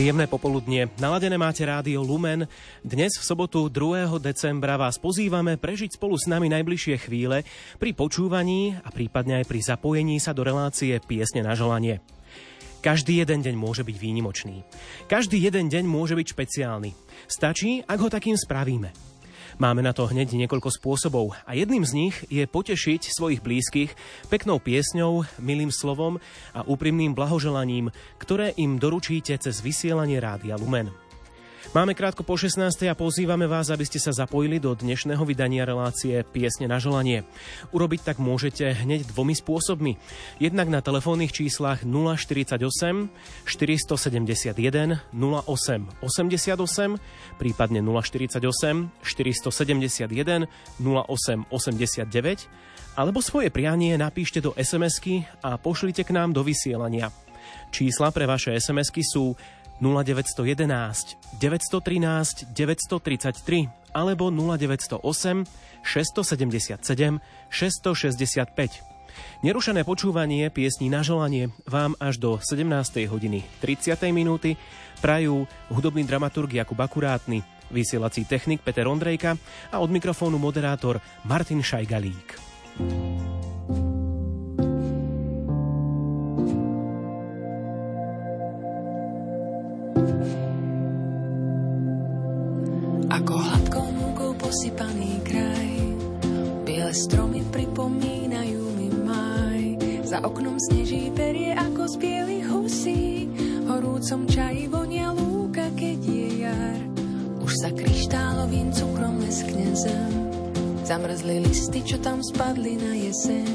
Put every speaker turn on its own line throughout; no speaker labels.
Príjemné popoludnie. Naladené máte rádio Lumen. Dnes v sobotu 2. decembra vás pozývame prežiť spolu s nami najbližšie chvíle pri počúvaní a prípadne aj pri zapojení sa do relácie Piesne na želanie. Každý jeden deň môže byť výnimočný. Každý jeden deň môže byť špeciálny. Stačí, ak ho takým spravíme. Máme na to hneď niekoľko spôsobov a jedným z nich je potešiť svojich blízkych peknou piesňou, milým slovom a úprimným blahoželaním, ktoré im doručíte cez vysielanie Rádia Lumen. Máme krátko po 16. a pozývame vás, aby ste sa zapojili do dnešného vydania relácie Piesne na želanie. Urobiť tak môžete hneď dvomi spôsobmi. Jednak na telefónnych číslach 048 471 08 88, prípadne 048 471 08 89, alebo svoje prianie napíšte do SMS-ky a pošlite k nám do vysielania. Čísla pre vaše SMS-ky sú 0911 913 933 alebo 0908 677 665. Nerušené počúvanie piesní na želanie vám až do 17. hodiny 30. minúty prajú hudobný dramaturg Jakub Akurátny, vysielací technik Peter Ondrejka a od mikrofónu moderátor Martin Šajgalík.
Ako hladkou múkou posypaný kraj, biele stromy pripomínajú mi maj. Za oknom sneží perie ako z bielých husí, horúcom čaji vonia lúka, keď je jar. Už sa kryštálovým cukrom leskne zem, zamrzli listy, čo tam spadli na jeseň.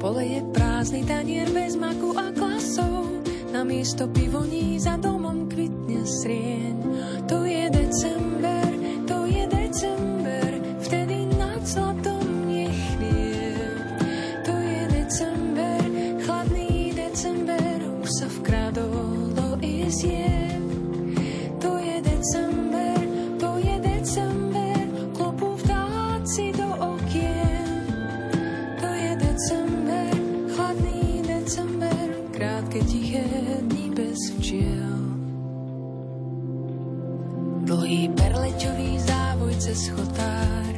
Pole je prázdny tanier bez maku a klasov, na miesto pivoní za domom kvitne srieň. To je december, cez chotár.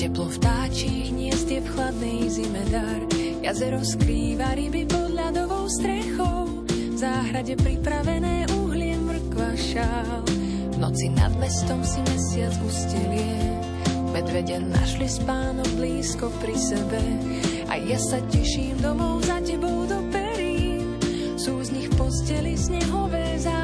Teplo vtáčí hniezd je v chladnej zime dar. Jazero skrýva ryby pod ľadovou strechou. V záhrade pripravené uhliem mrkva šál. V noci nad mestom si mesiac ustelie. Medvede našli spánok blízko pri sebe. A ja sa teším domov za tebou do perín. Sú z nich posteli snehové záveje.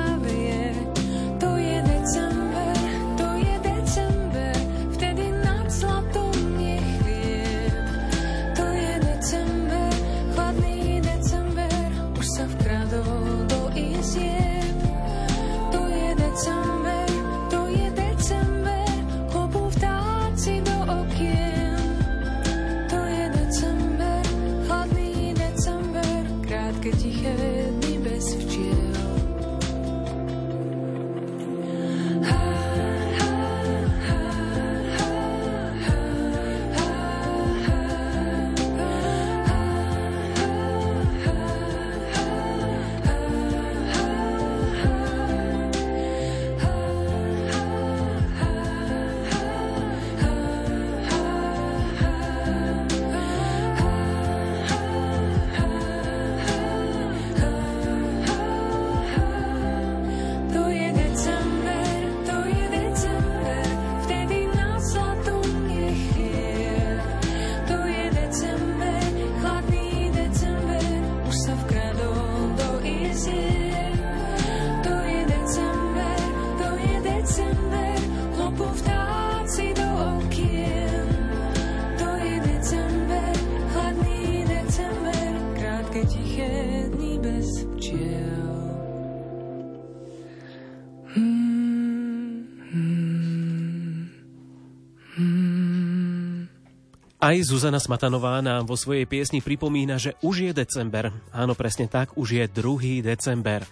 Aj Zuzana Smatanová nám vo svojej piesni pripomína, že už je december. Áno, presne tak, už je 2. december.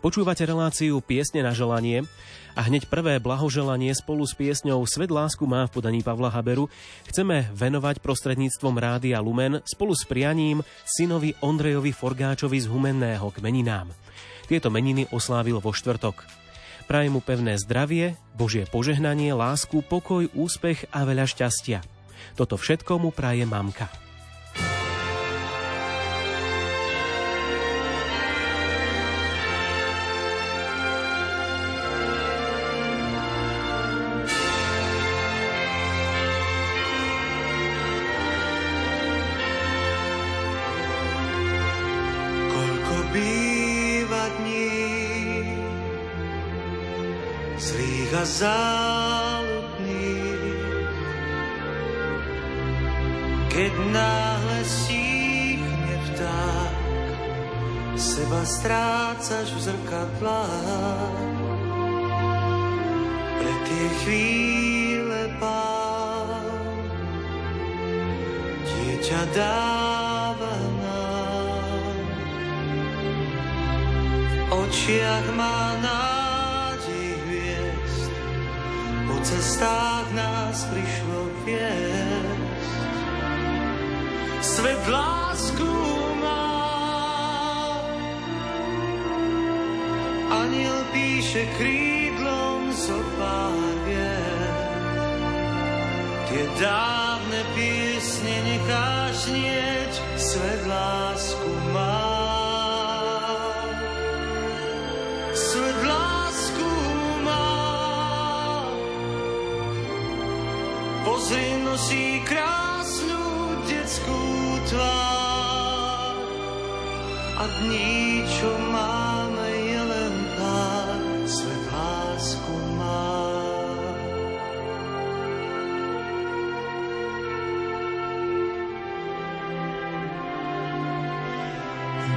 Počúvate reláciu Piesne na želanie a hneď prvé blahoželanie spolu s piesňou Svet lásku má v podaní Pavla Haberu chceme venovať prostredníctvom Rádia Lumen spolu s prianím synovi Ondrejovi Forgáčovi z Humenného k meninám.
Tieto meniny oslávil vo štvrtok. Prajem mu pevné zdravie, Božie požehnanie, lásku, pokoj, úspech a veľa šťastia. Toto všetko mu praje mamka.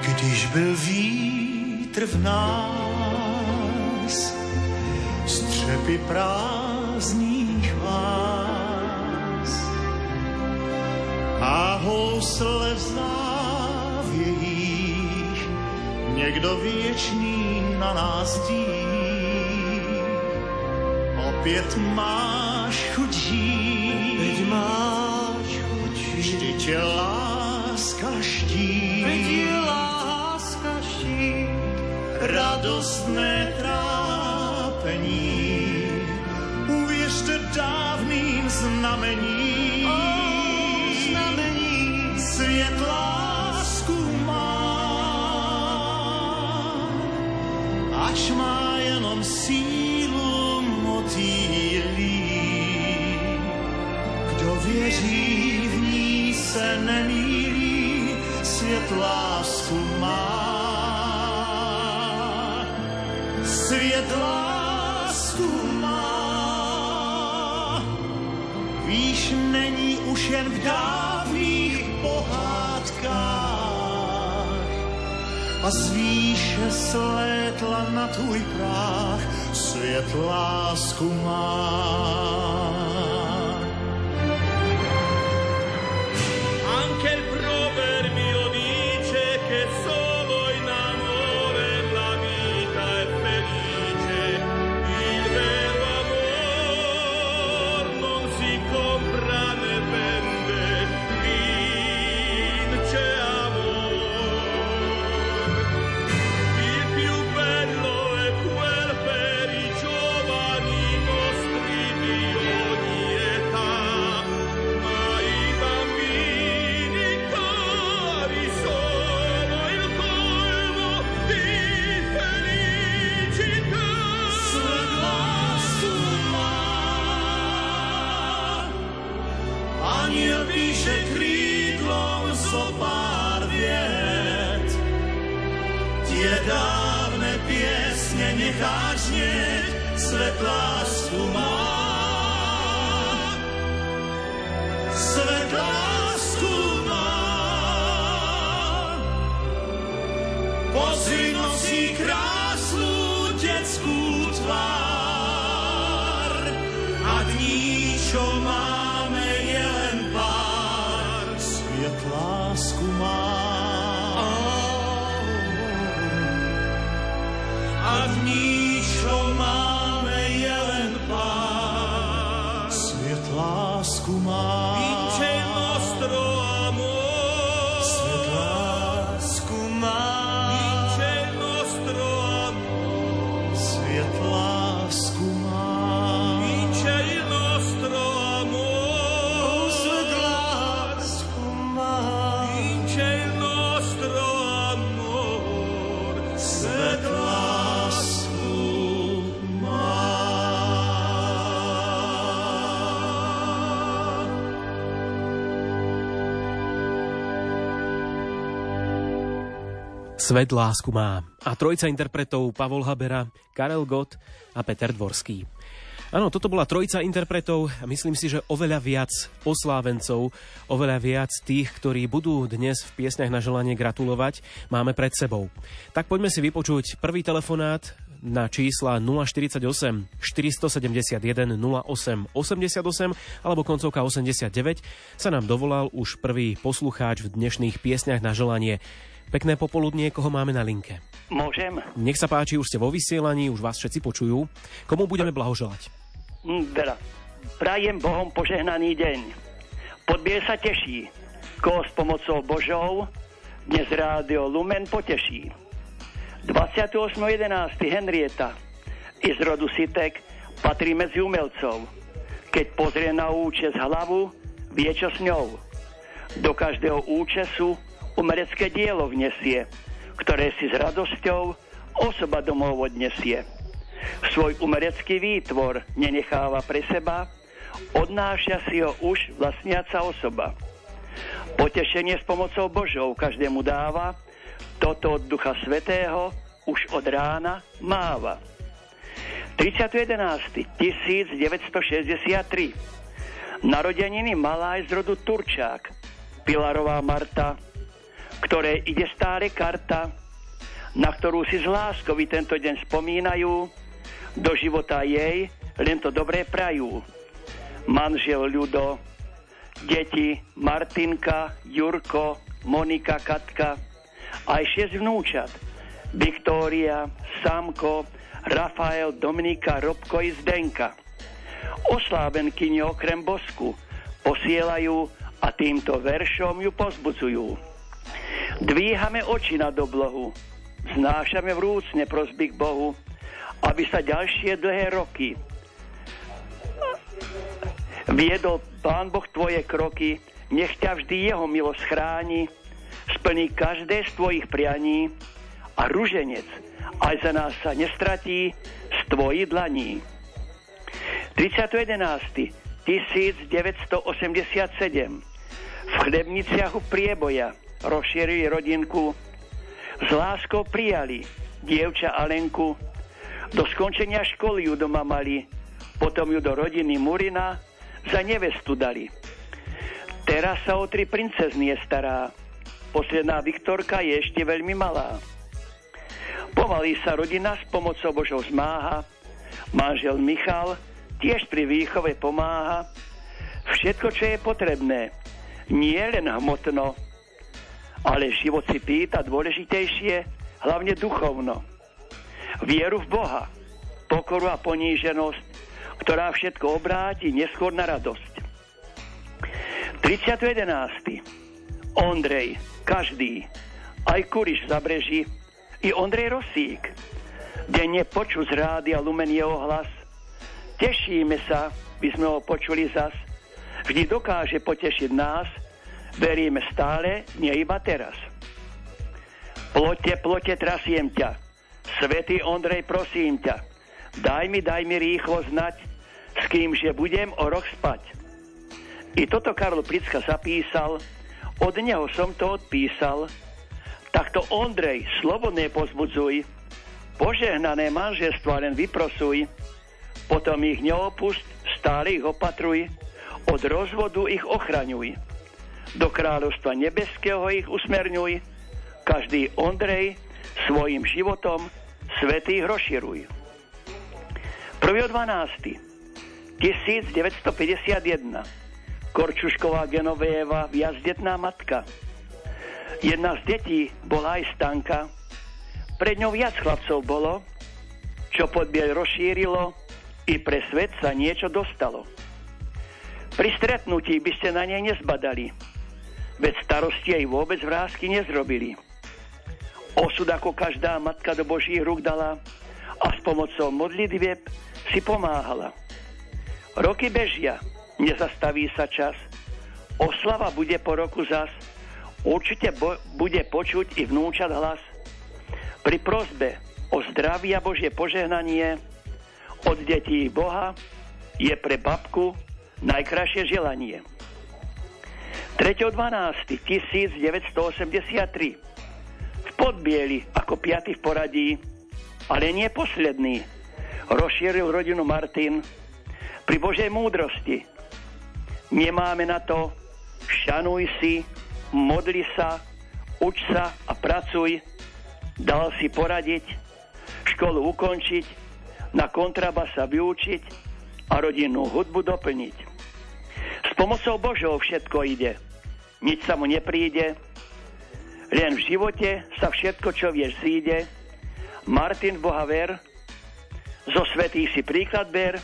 Když byl vítr v nás, střepy prázdných vás a housle v závějích, někdo věčný na nás dí opět máš chuť žít. Veď máš chuť žít. Vždyť je láska štít. Radostné trápení. Uvěřte dávným znamení. O, znamení. Svět lásku má. Ač má jenom sílu motýlí. Kdo věří v ní se nemýlí, svět lásku dávných pohádkách a z slétla na tvůj práh svět lásku má.
Nostro
Svet lásku má. A trojca interpretov Pavol Habera, Karel Gott a Peter Dvorský. Áno, toto bola trojica interpretov a myslím si, že oveľa viac oslávencov, oveľa viac tých, ktorí budú dnes v piesňach na želanie gratulovať, máme pred sebou. Tak poďme si vypočuť prvý telefonát na čísla 048 471 08 88 alebo koncovka 89 sa nám dovolal už prvý poslucháč v dnešných piesňach na želanie. Pekné popoludnie, koho máme na linke.
Môžem?
Nech sa páči, už ste vo vysielaní, už vás všetci počujú. Komu budeme blahoželať?
Mm, Veľa. Prajem Bohom požehnaný deň. Podbier sa teší, koho s pomocou Božou dnes rádio Lumen poteší. 28.11. Henrieta i z rodu Sitek patrí medzi umelcov. Keď pozrie na účes hlavu, vie čo s ňou. Do každého účesu umelecké dielo vnesie, ktoré si s radosťou osoba domov odnesie. Svoj umelecký výtvor nenecháva pre seba, odnášia si ho už vlastniaca osoba. Potešenie s pomocou Božou každému dáva, toto od Ducha Svetého už od rána máva. 30.11. 1963 Narodeniny malá aj z rodu Turčák, Pilarová Marta, ktoré ide stále karta, na ktorú si z láskovi tento deň spomínajú, do života jej len to dobré prajú. Manžel Ľudo, deti Martinka, Jurko, Monika, Katka, aj šesť vnúčat, Viktória, Samko, Rafael, Dominika, Robko i Zdenka. Oslávenkyni okrem bosku posielajú a týmto veršom ju pozbudzujú. Dvíhame oči nad oblohu, znášame vrúcne prosby k Bohu, aby sa ďalšie dlhé roky viedol Pán Boh tvoje kroky, nech ťa vždy jeho milosť chráni, splní každé z tvojich prianí a ruženec aj za nás sa nestratí z tvojich dlaní. 30.11. 1987 v chlebniciach u prieboja rozšírili rodinku, s láskou prijali dievča Alenku, do skončenia školy ju doma mali, potom ju do rodiny Murina za nevestu dali. Teraz sa o tri princeznie stará, posledná Viktorka je ešte veľmi malá. Pomaly sa rodina s pomocou Božou zmáha, manžel Michal tiež pri výchove pomáha, všetko, čo je potrebné, nie len hmotno, ale život si pýta dôležitejšie, hlavne duchovno. Vieru v Boha, pokoru a poníženosť, ktorá všetko obráti neskôr na radosť. 30.11. Ondrej, každý, aj Kuriš zabreží, i Ondrej Rosík. Denne poču z rádia Lumen jeho hlas. Tešíme sa, by sme ho počuli zas. Vždy dokáže potešiť nás, veríme stále, nie iba teraz. Plote, plote, trasiem ťa. Svetý Ondrej, prosím ťa. Daj mi, daj mi rýchlo znať, s kým, že budem o rok spať. I toto Karol Pricka zapísal, od neho som to odpísal, takto Ondrej, slobodne pozbudzuj, požehnané manželstva len vyprosuj, potom ich neopust, stále ich opatruj, od rozvodu ich ochraňuj do kráľovstva nebeského ich usmerňuj, každý Ondrej svojim životom svetých rozširuj. 1.12. 1951 Korčušková Genovéva, viazdetná matka. Jedna z detí bola aj Stanka, pred ňou viac chlapcov bolo, čo podbiel rozšírilo, i pre svet sa niečo dostalo. Pri stretnutí by ste na nej nezbadali, veď starosti jej vôbec vrázky nezrobili. Osud ako každá matka do Božích rúk dala a s pomocou modlitvieb si pomáhala. Roky bežia, nezastaví sa čas, oslava bude po roku zas, určite bo- bude počuť i vnúčat hlas. Pri prozbe o zdraví a Božie požehnanie od detí Boha je pre babku najkrajšie želanie. 3.12.1983 v podbieli ako piaty v poradí, ale nie posledný. Rozšíril rodinu Martin pri Božej múdrosti. Nemáme na to, šanuj si, modli sa, uč sa a pracuj, dal si poradiť, školu ukončiť, na kontraba sa vyučiť a rodinnú hudbu doplniť. S pomocou Božou všetko ide. Nič sa mu nepríde, len v živote sa všetko, čo vieš, zíde. Martin Boha ver, zo svetý si príklad ber,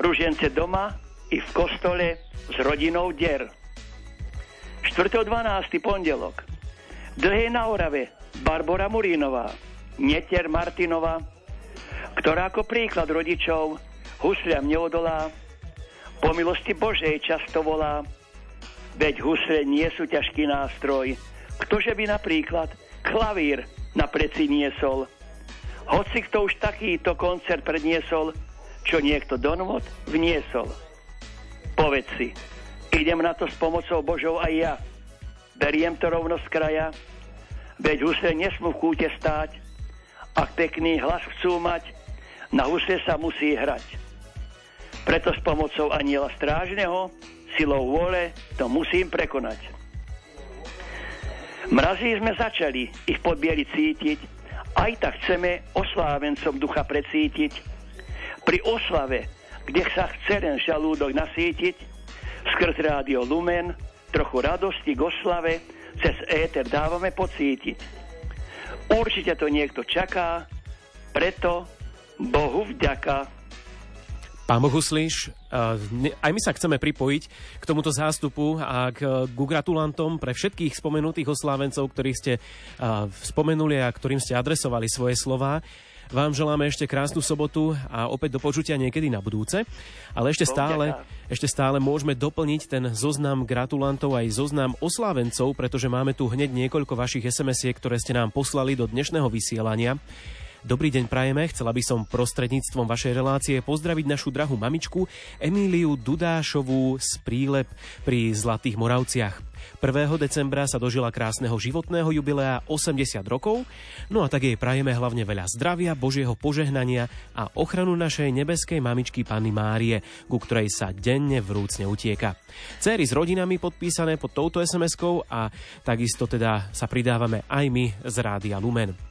ružence doma i v kostole s rodinou der. 4.12. pondelok. Dlhé na Orave Barbara Murínová, Netier Martinová, ktorá ako príklad rodičov husliam neodolá, po milosti Božej často volá, veď husle nie sú ťažký nástroj, ktože by napríklad klavír na preci niesol. Hoci kto už takýto koncert predniesol, čo niekto donvod vniesol. Povedz si, idem na to s pomocou Božou aj ja. Beriem to rovno z kraja, veď husle nesmú v kúte stáť. Ak pekný hlas chcú mať, na husle sa musí hrať. Preto s pomocou aniela strážneho, silou vôle, to musím prekonať. Mrazí sme začali ich podbieli cítiť, aj tak chceme oslávencom ducha precítiť. Pri oslave, kde sa chce len žalúdok nasítiť, skrz rádio Lumen, trochu radosti k oslave, cez éter dávame pocítiť. Určite to niekto čaká, preto Bohu vďaka.
Pán Bohuslíš, aj my sa chceme pripojiť k tomuto zástupu a k, k gratulantom pre všetkých spomenutých oslávencov, ktorých ste spomenuli a ktorým ste adresovali svoje slova. Vám želáme ešte krásnu sobotu a opäť do počutia niekedy na budúce. Ale ešte stále, ešte stále môžeme doplniť ten zoznam gratulantov aj zoznam oslávencov, pretože máme tu hneď niekoľko vašich SMS-iek, ktoré ste nám poslali do dnešného vysielania. Dobrý deň prajeme, chcela by som prostredníctvom vašej relácie pozdraviť našu drahú mamičku Emíliu Dudášovú z Prílep pri Zlatých Moravciach. 1. decembra sa dožila krásneho životného jubilea 80 rokov, no a tak jej prajeme hlavne veľa zdravia, Božieho požehnania a ochranu našej nebeskej mamičky Panny Márie, ku ktorej sa denne vrúcne utieka. Céry s rodinami podpísané pod touto SMS-kou a takisto teda sa pridávame aj my z Rádia Lumen.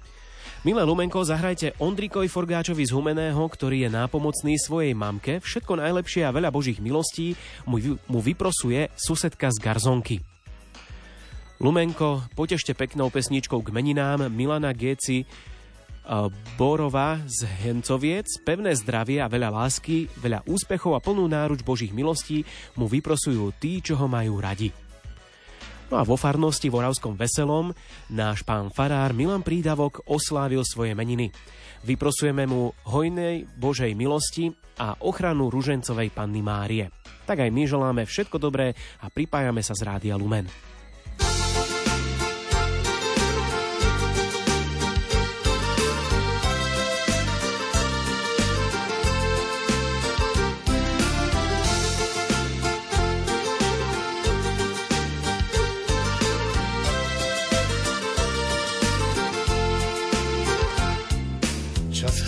Milé Lumenko, zahrajte Ondrikovi Forgáčovi z Humeného, ktorý je nápomocný svojej mamke. Všetko najlepšie a veľa božích milostí mu, vyprosuje susedka z Garzonky. Lumenko, potešte peknou pesničkou k meninám Milana Géci e, Borova z Hencoviec, pevné zdravie a veľa lásky, veľa úspechov a plnú náruč Božích milostí mu vyprosujú tí, čo ho majú radi. No a vo farnosti v Oravskom Veselom náš pán farár Milan Prídavok oslávil svoje meniny. Vyprosujeme mu hojnej Božej milosti a ochranu ružencovej Panny Márie. Tak aj my želáme všetko dobré a pripájame sa z Rádia Lumen.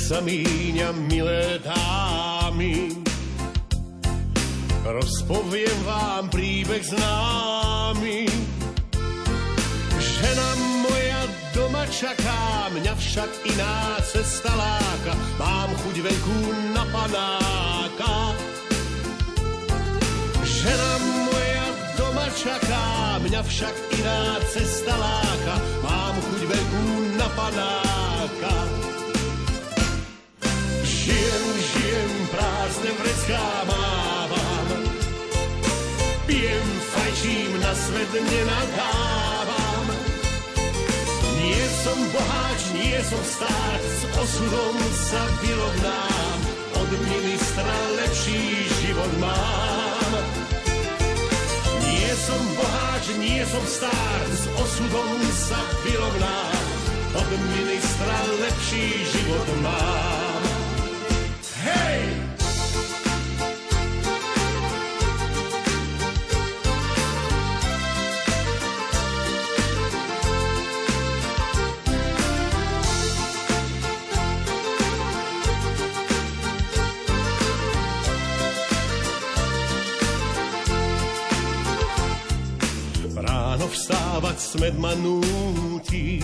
Sa míňa, milé dámy. Rozpoviem vám príbeh známy. Žena moja doma čaká, mňa však iná cesta láka. Mám chuť veľkú na panáka. Žena moja doma čaká, mňa však iná cesta láka. Mám chuť veľkú na panáka. Žijem, žijem, prázdne vrecká mávam. Pijem, fajčím, na svet nenadávam. Nie som boháč, nie som stát, s osudom sa vyrovnám. Od ministra lepší život mám. Nie som boháč, nie som stár, s osudom sa vyrovnám. Od ministra lepší život mám vstávať smet ma núti.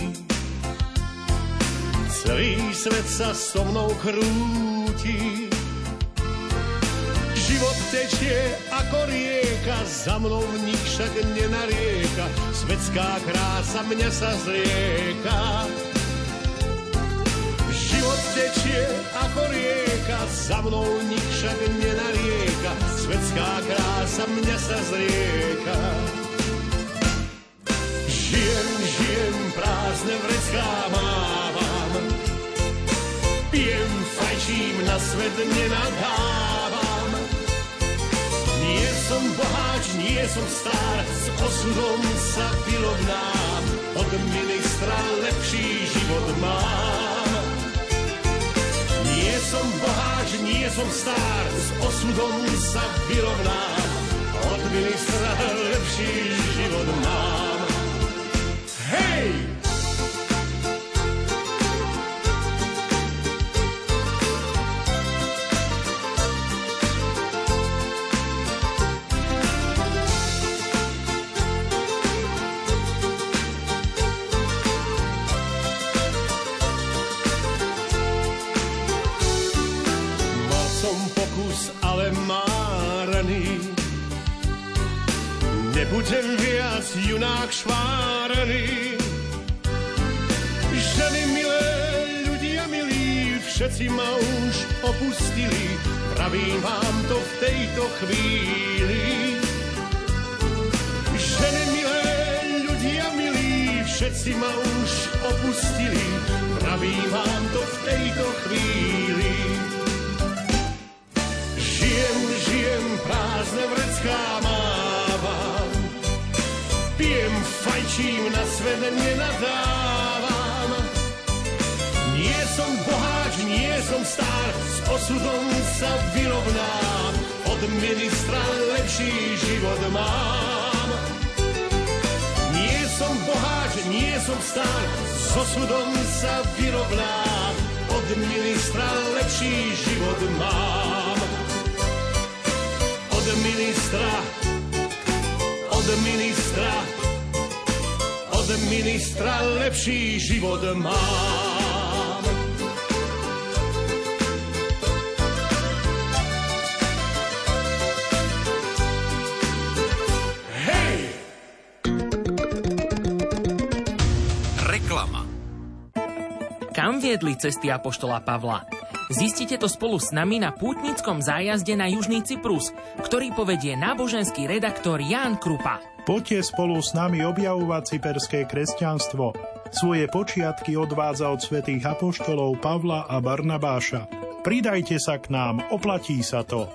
Celý svet sa so mnou krúti. Život tečie ako rieka, za mnou nich však nenarieka. Svetská krása mňa sa zrieka. Život tečie ako rieka, za mnou nik však nenarieka. Svetská krása mňa sa zrieka. Žijem, žijem, prázdne vrecká mávam. Pijem, fajčím, na svet nenadávam. Nie som boháč, nie som star, s osudom sa vyrovnám. Od ministra lepší život mám. Nie som boháč, nie som star, s osudom sa vyrovnám. Od ministra lepší život mám. Hej! Nebudem viac junák šváraný. Ženy milé, ľudia milí, všetci ma už opustili. Pravím vám to v tejto chvíli. Ženy milé, ľudia milí, všetci ma už opustili. Pravím vám to v tejto chvíli. Žijem, žijem, prázdne vrecká mávam. Fajčím, na svet nenadávam. Nie som boháč, nie som star, s osudom sa vyrovnám. Od ministra lepší život mám. Nie som boháč, nie som star, s osudom sa vyrovnám. Od ministra lepší život mám. Od ministra, od ministra, od ministra lepší život mám. Hej!
Reklama.
Kam viedli cesty Apoštola Pavla? Zistite to spolu s nami na pútnickom zájazde na Južný Cyprus, ktorý povedie náboženský redaktor Ján Krupa.
Poďte spolu s nami objavovať cyperské kresťanstvo. Svoje počiatky odvádza od svätých apoštolov Pavla a Barnabáša. Pridajte sa k nám, oplatí sa to.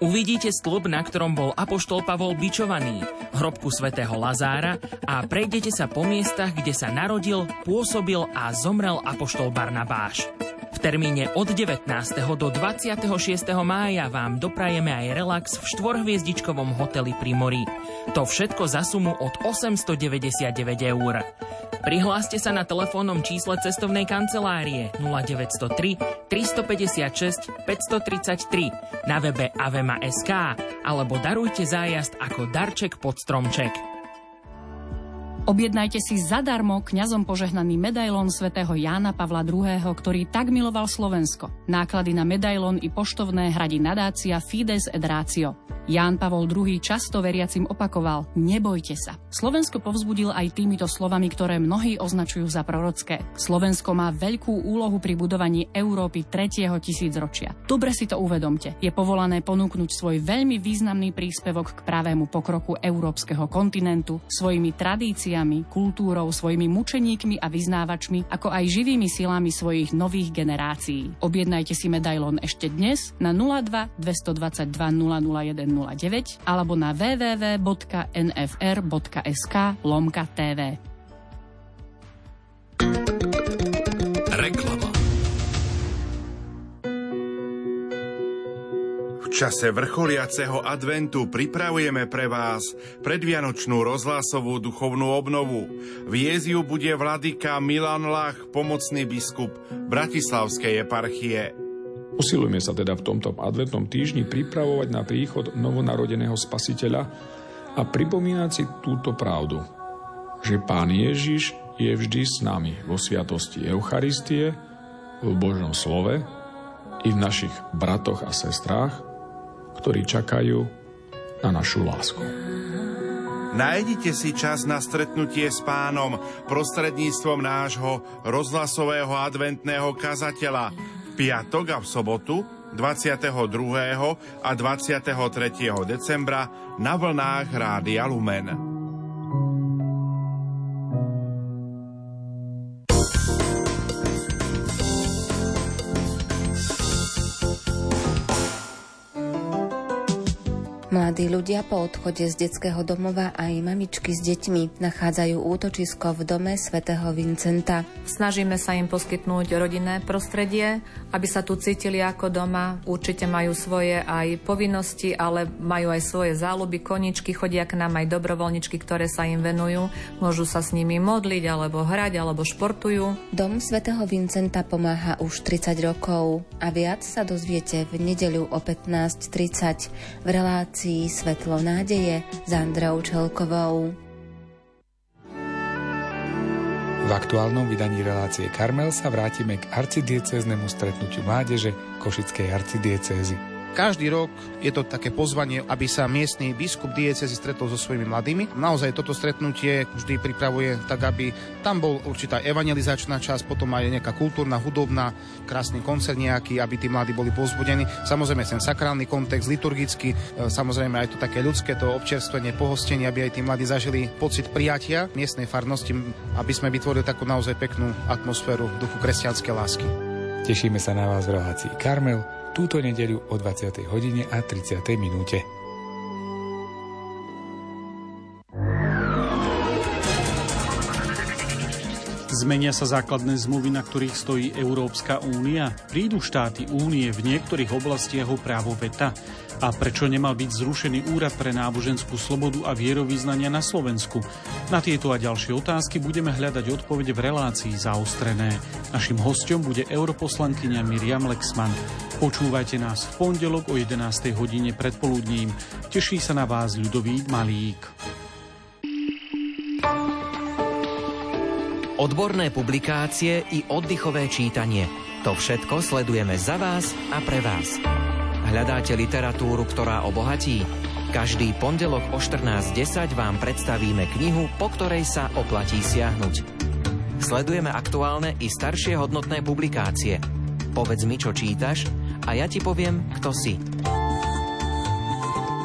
Uvidíte stĺp, na ktorom bol apoštol Pavol bičovaný, hrobku svätého Lazára a prejdete sa po miestach, kde sa narodil, pôsobil a zomrel apoštol Barnabáš. Termíne od 19. do 26. mája vám doprajeme aj relax v štvorhviezdičkovom hoteli pri mori. To všetko za sumu od 899 eur. Prihláste sa na telefónnom čísle cestovnej kancelárie 0903 356 533 na webe avema.sk alebo darujte zájazd ako darček pod stromček.
Objednajte si zadarmo kňazom požehnaný medailón svätého Jána Pavla II., ktorý tak miloval Slovensko. Náklady na medailón i poštovné hradí nadácia Fides et Ratio. Ján Pavol II často veriacim opakoval Nebojte sa. Slovensko povzbudil aj týmito slovami, ktoré mnohí označujú za prorocké. Slovensko má veľkú úlohu pri budovaní Európy 3. tisícročia. Dobre si to uvedomte. Je povolané ponúknuť svoj veľmi významný príspevok k pravému pokroku európskeho kontinentu svojimi tradíciami, kultúrou, svojimi mučeníkmi a vyznávačmi, ako aj živými silami svojich nových generácií. Objednajte si medailón ešte dnes na 02 222 001 09 alebo na www.nfr.sk lomka TV.
Reklama.
Čase vrcholiaceho adventu pripravujeme pre vás predvianočnú rozhlasovú duchovnú obnovu. Viesť ju bude vladyka Milan Lach, pomocný biskup Bratislavskej eparchie.
Usilujeme sa teda v tomto adventnom týždni pripravovať na príchod novonarodeného spasiteľa a pripomínať si túto pravdu. že Pán Ježiš je vždy s nami vo sviatosti Eucharistie, v Božom slove i v našich bratoch a sestrách, ktorí čakajú na našu lásku.
Nájdite si čas na stretnutie s pánom prostredníctvom nášho rozhlasového adventného kazateľa v piatok a v sobotu 22. a 23. decembra na vlnách Rádia Lumen.
Mladí ľudia po odchode z detského domova aj mamičky s deťmi nachádzajú útočisko v dome svätého Vincenta.
Snažíme sa im poskytnúť rodinné prostredie, aby sa tu cítili ako doma. Určite majú svoje aj povinnosti, ale majú aj svoje záľuby, koničky, chodia k nám aj dobrovoľničky, ktoré sa im venujú. Môžu sa s nimi modliť, alebo hrať, alebo športujú.
Dom svätého Vincenta pomáha už 30 rokov a viac sa dozviete v nedeľu o 15.30 v relácii Svetlo nádeje s Androu Čelkovou.
V aktuálnom vydaní relácie Karmel sa vrátime k arcidiecéznemu stretnutiu mládeže Košickej arcidiecézy.
Každý rok je to také pozvanie, aby sa miestny biskup diecezy stretol so svojimi mladými. Naozaj toto stretnutie vždy pripravuje tak, aby tam bol určitá evangelizačná časť, potom aj nejaká kultúrna, hudobná, krásny koncert nejaký, aby tí mladí boli pozbudení. Samozrejme ten sakrálny kontext, liturgický, e, samozrejme aj to také ľudské, to občerstvenie, pohostenie, aby aj tí mladí zažili pocit prijatia miestnej farnosti, aby sme vytvorili takú naozaj peknú atmosféru v duchu kresťanskej lásky.
Tešíme sa na vás v Karmel túto nedeľu o 20. hodine a 30. minúte.
Zmenia sa základné zmluvy, na ktorých stojí Európska únia? Prídu štáty únie v niektorých oblastiach o právo veta? A prečo nemal byť zrušený úrad pre náboženskú slobodu a vierovýznania na Slovensku? Na tieto a ďalšie otázky budeme hľadať odpovede v relácii zaostrené. Našim hostom bude europoslankyňa Miriam Lexman. Počúvajte nás v pondelok o 11. hodine predpoludním. Teší sa na vás ľudový Malík.
Odborné publikácie i oddychové čítanie. To všetko sledujeme za vás a pre vás. Hľadáte literatúru, ktorá obohatí? Každý pondelok o 14.10 vám predstavíme knihu, po ktorej sa oplatí siahnuť. Sledujeme aktuálne i staršie hodnotné publikácie. Povedz mi, čo čítaš a ja ti poviem, kto si.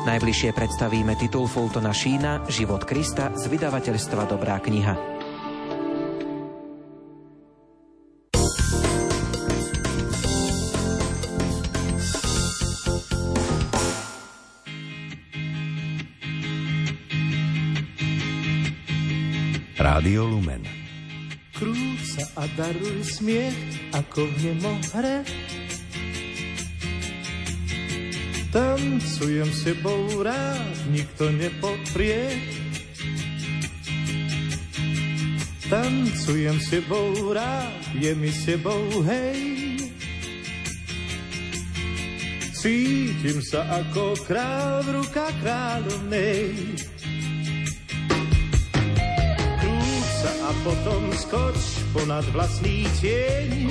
Najbližšie predstavíme titul Fultona Šína Život Krista z vydavateľstva Dobrá kniha.
Rádio Lumen.
Krúť sa a daruj smiech, ako v hre. Tancujem sebou rád, nikto nepoprie. Tancujem sebou rád, je mi sebou hej. Cítim sa ako král v rukách kráľovnej. Potom skoč ponad vlastný tieň.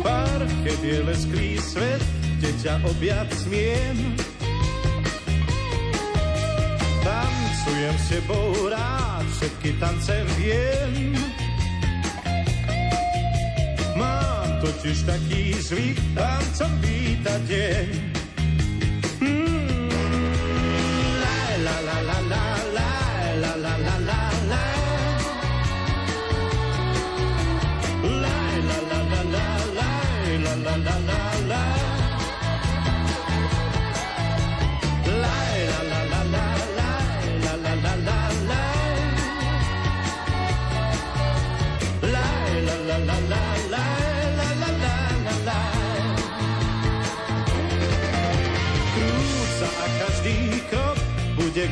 Parche biele sklý svet, kde ťa objať smiem. Tancujem s tebou rád, všetky tance viem. Mám totiž taký zvyk, tancom vítať deň. Mm,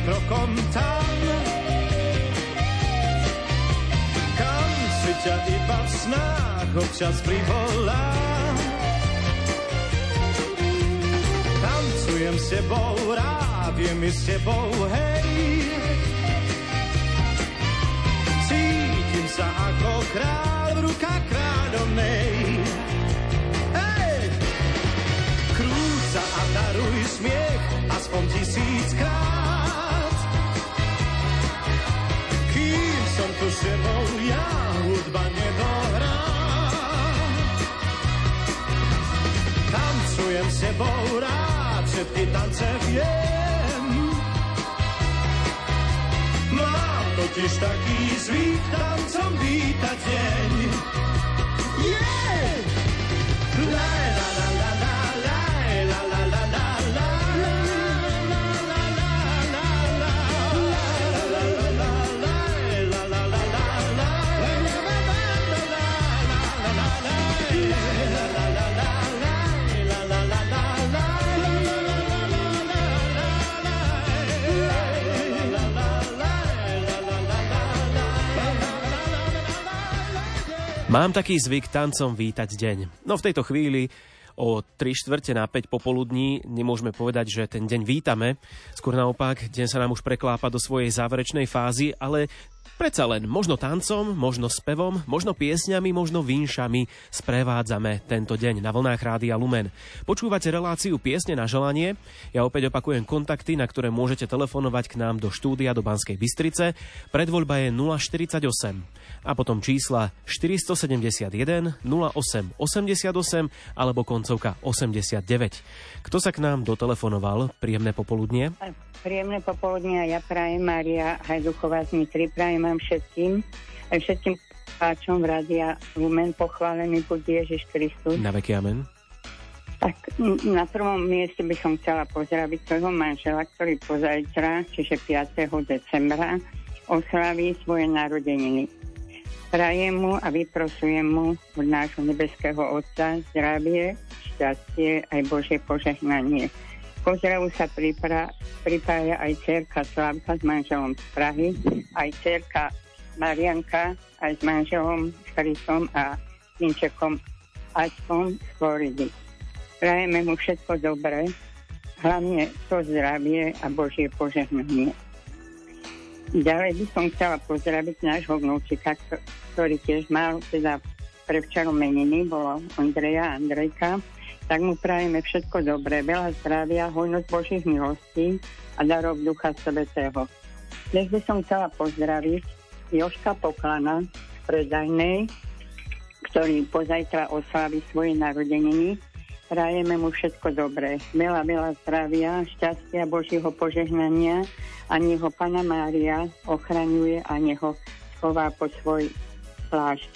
krokom tam, kam si ťa iba v snách občas privolám. Tancujem s tebou, rád je mi s tebou, hej. Cítim sa ako král v rukách kráľovnej. Hej! Krúca a daruj smiech aspoň tisíc krát. Ja hudba nedohrá. Tancujem s tebou rád, všetky tance viem. Mám totiž taký zvyk tancom vítať deň.
Mám taký zvyk tancom vítať deň. No v tejto chvíli o 3 štvrte na 5 popoludní nemôžeme povedať, že ten deň vítame. Skôr naopak, deň sa nám už preklápa do svojej záverečnej fázy, ale Predsa len možno tancom, možno spevom, možno piesňami, možno vinšami sprevádzame tento deň na vlnách Rádia Lumen. Počúvate reláciu Piesne na želanie. Ja opäť opakujem kontakty, na ktoré môžete telefonovať k nám do štúdia do Banskej Bystrice. Predvoľba je 048 a potom čísla 471 08 88 alebo koncovka 89. Kto sa k nám dotelefonoval? Príjemné popoludnie.
Príjemné popoludnie ja prajem Maria Hajduchová z Nitry, prajem vám všetkým, aj všetkým páčom v Rádia Lumen pochválený buď Ježiš Kristus.
Na veky amen.
Tak na prvom mieste by som chcela pozdraviť svojho manžela, ktorý pozajtra, čiže 5. decembra, oslaví svoje narodeniny. Prajem mu a vyprosujem mu od nášho nebeského Otca zdravie, šťastie aj Božie požehnanie. Pozdravu sa pripra- pripája aj cerka Slavka s manželom z Prahy, aj cerka Marianka aj s manželom Chrisom a synčekom Ačkom z Floridy. Prajeme mu všetko dobré, hlavne to zdravie a Božie požehnanie. Ďalej by som chcela pozdraviť nášho vnúčika, ktorý tiež mal teda pre meniny, bolo Andreja Andrejka, tak mu prajeme všetko dobré, veľa zdravia, hojnosť Božích milostí a darov Ducha Svetého. Dnes by som chcela pozdraviť Joška Poklana z Predajnej, ktorý pozajtra oslaví svoje narodeniny. Prajeme mu všetko dobré, veľa, veľa zdravia, šťastia, Božího požehnania a nech ho Pana Mária ochraňuje a nech ho schová po svoj plášť.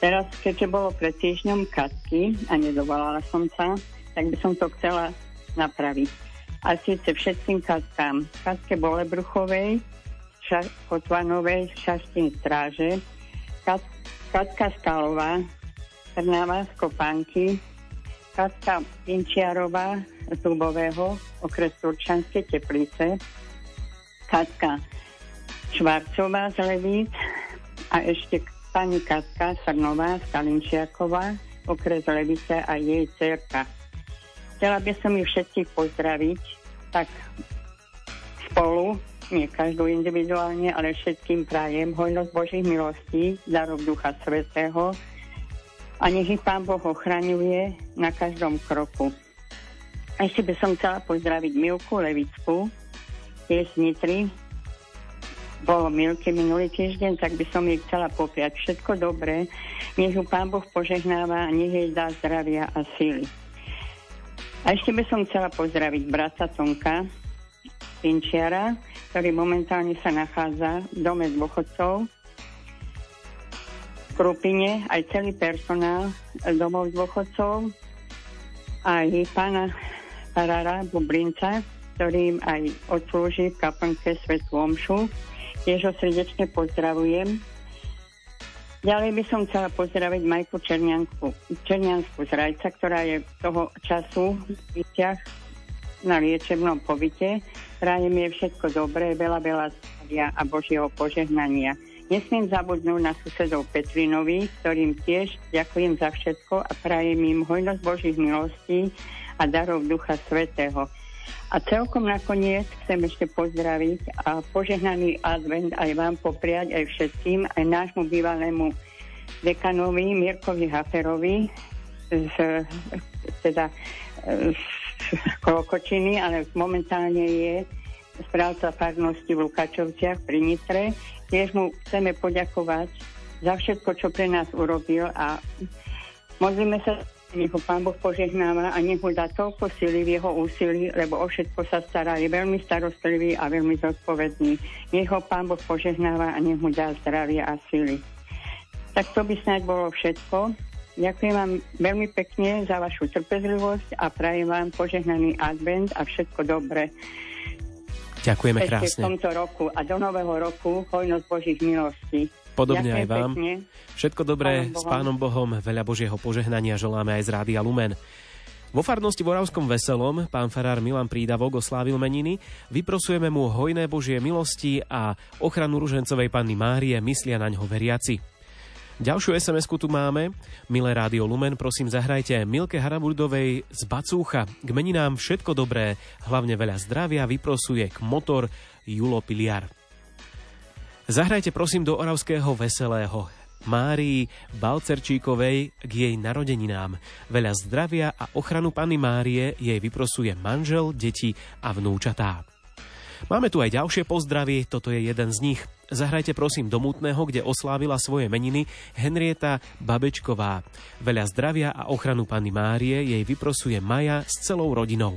Teraz, keďže bolo pred týždňom katky a nedovolala som sa, tak by som to chcela napraviť. A síce všetkým katkám. Katke Bolebruchovej, ša- Kotvanovej, Šaštín Stráže, Kat- Katka Stalová, Trnava z Katka Pinčiarová z Dubového, okres Turčanské Teplice, Katka Švarcová z Levíc a ešte pani Katka Srnová z Kalinčiaková, okres Levice a jej cerka. Chcela by som ich všetkých pozdraviť, tak spolu, nie každú individuálne, ale všetkým prajem hojnosť Božích milostí, darov Ducha Svetého a nech ich Pán Boh ochraňuje na každom kroku. Ešte by som chcela pozdraviť Milku Levicku, tiež z Nitry, bolo Milke minulý týždeň, tak by som jej chcela popriať všetko dobré. Nech ju Pán Boh požehnáva a nech jej dá zdravia a síly. A ešte by som chcela pozdraviť brata Tonka Pinčiara, ktorý momentálne sa nachádza v dome dôchodcov Krupine, aj celý personál domov dôchodcov, aj pána Farára Bublinca, ktorým aj odslúži v kaplnke Svetú Omšu. Tiež ho srdečne pozdravujem. Ďalej by som chcela pozdraviť Majku Černiansku, Černiansku z Rajca, ktorá je toho času vyťah na liečebnom pobyte. Prajem je všetko dobré, veľa, veľa zdravia a Božieho požehnania. Nesmiem zabudnúť na susedov Petrinovi, ktorým tiež ďakujem za všetko a prajem im hojnosť Božích milostí a darov Ducha Svetého. A celkom nakoniec chcem ešte pozdraviť a požehnaný advent aj vám popriať, aj všetkým, aj nášmu bývalému dekanovi Mirkovi Haferovi z, teda, z Klokočiny, ale momentálne je správca farnosti v Lukačovciach pri Nitre. Tiež mu chceme poďakovať za všetko, čo pre nás urobil a modlíme sa, nech ho Pán Boh požehnáva a nech mu dá toľko sily v jeho úsilí, lebo o všetko sa stará. Je veľmi starostlivý a veľmi zodpovedný. Nech ho Pán Boh požehnáva a nech mu dá zdravie a sily. Tak to by snáď bolo všetko. Ďakujem vám veľmi pekne za vašu trpezlivosť a prajem vám požehnaný advent a všetko dobré.
Ďakujeme
Ešte
krásne.
v tomto roku a do nového roku hojnosť Božích milostí.
Podobne
Ďakujem
aj vám.
Pekne.
Všetko dobré
Pánom
s. Pánom Bohom, veľa Božieho požehnania želáme aj z Rádia Lumen. Vo farnosti v Oravskom Veselom pán farár Milan Prídavok oslávil meniny. Vyprosujeme mu hojné Božie milosti a ochranu ružencovej panny Márie, myslia na ňo veriaci. Ďalšiu sms tu máme. Milé Rádio Lumen, prosím zahrajte Milke Haraburdovej z Bacúcha. K meninám všetko dobré, hlavne veľa zdravia, vyprosuje k motor Julo Piliar. Zahrajte prosím do Oravského Veselého Márii Balcerčíkovej k jej narodeninám. Veľa zdravia a ochranu Panny Márie jej vyprosuje manžel, deti a vnúčatá. Máme tu aj ďalšie pozdravy, toto je jeden z nich. Zahrajte prosím do Mutného, kde oslávila svoje meniny Henrieta Babečková. Veľa zdravia a ochranu Panny Márie jej vyprosuje Maja s celou rodinou.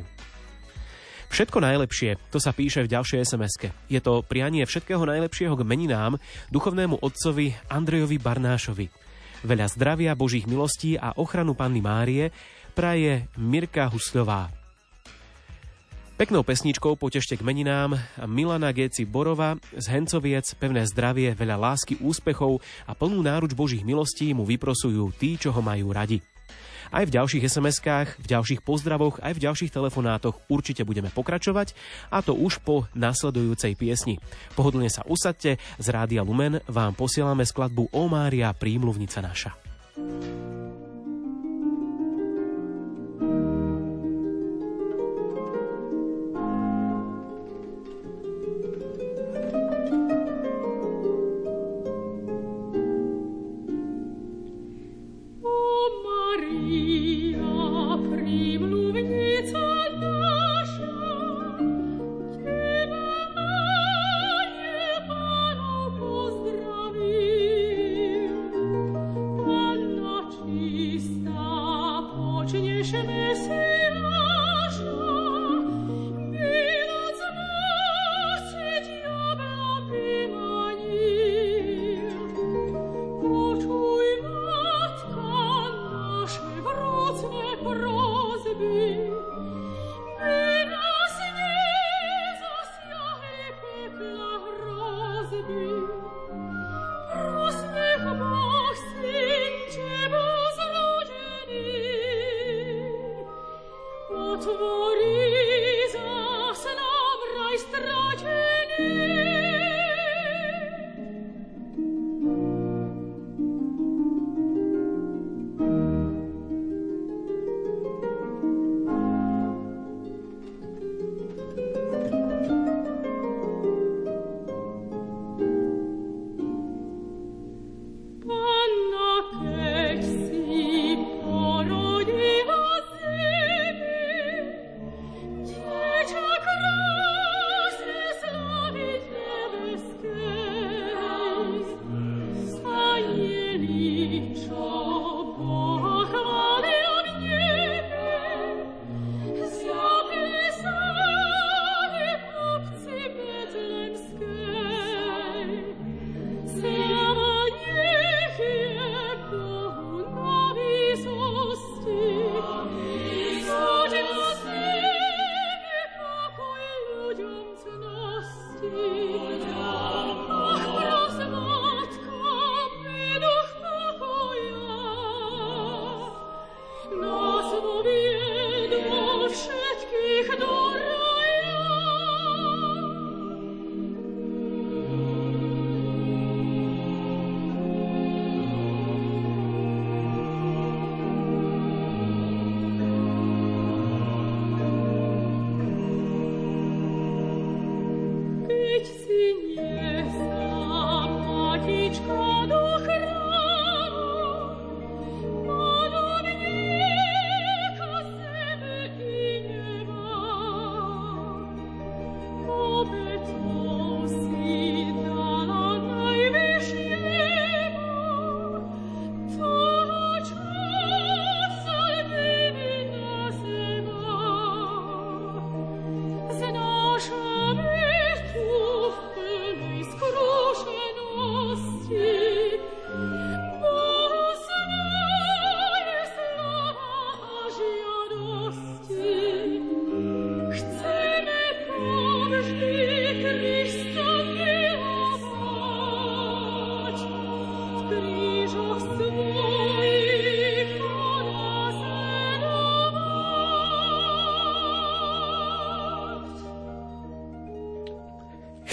Všetko najlepšie, to sa píše v ďalšej sms Je to prianie všetkého najlepšieho k meninám duchovnému otcovi Andrejovi Barnášovi. Veľa zdravia, božích milostí a ochranu Panny Márie praje Mirka Husľová. Peknou pesničkou potešte k meninám Milana Géci Borova z Hencoviec pevné zdravie, veľa lásky, úspechov a plnú náruč Božích milostí mu vyprosujú tí, čo ho majú radi. Aj v ďalších SMS-kách, v ďalších pozdravoch, aj v ďalších telefonátoch určite budeme pokračovať a to už po nasledujúcej piesni. Pohodlne sa usadte, z Rádia Lumen vám posielame skladbu O Mária prímluvnica naša.
Maria,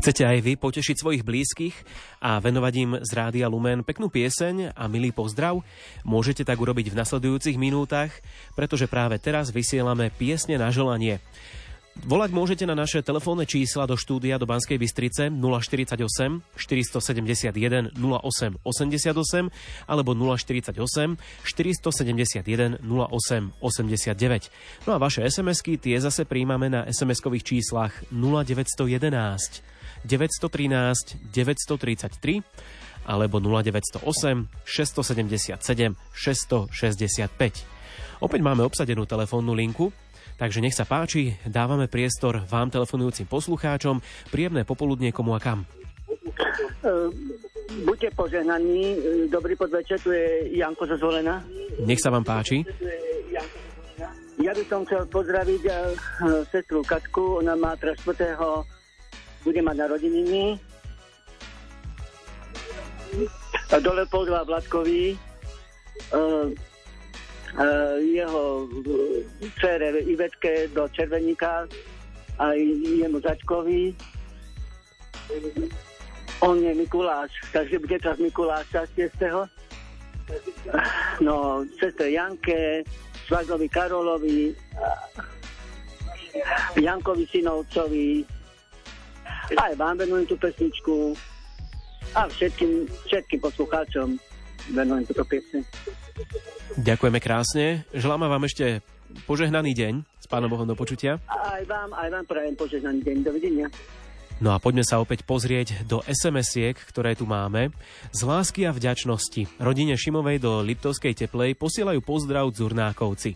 Chcete aj vy potešiť svojich blízkych a venovať im z Rádia Lumen peknú pieseň a milý pozdrav? Môžete tak urobiť v nasledujúcich minútach, pretože práve teraz vysielame piesne na želanie. Volať môžete na naše telefónne čísla do štúdia do Banskej Bystrice 048 471 08 88 alebo 048 471 08 89. No a vaše SMS-ky tie zase príjmame na SMS-kových číslach 0911 913 933 alebo 0908 677 665. Opäť máme obsadenú telefónnu linku, takže nech sa páči, dávame priestor vám telefonujúcim poslucháčom. Príjemné popoludnie komu a kam.
Uh, buďte požehnaní, dobrý podvečer, tu je Janko zo Zvolena.
Nech sa vám páči.
Ja by som chcel pozdraviť uh, sestru Katku, ona má teraz 4 bude mať narodeniny. Dole pozdravá Vladkovi, uh, uh, jeho dcere Ivetke do Červeníka aj jemu Začkovi. On je Mikuláš, takže bude teraz Mikuláš 6. No, sestre Janke, Svazlovi Karolovi, Jankovi Synovcovi, aj vám venujem tú pesničku a všetkým, všetkým poslucháčom venujem túto piesne.
Ďakujeme krásne. Želáme vám ešte požehnaný deň s Pánom Bohom do počutia.
Aj vám, aj vám prajem požehnaný deň. Dovidenia.
No a poďme sa opäť pozrieť do SMS-iek, ktoré tu máme. Z lásky a vďačnosti rodine Šimovej do Liptovskej teplej posielajú pozdrav Zurnákovci.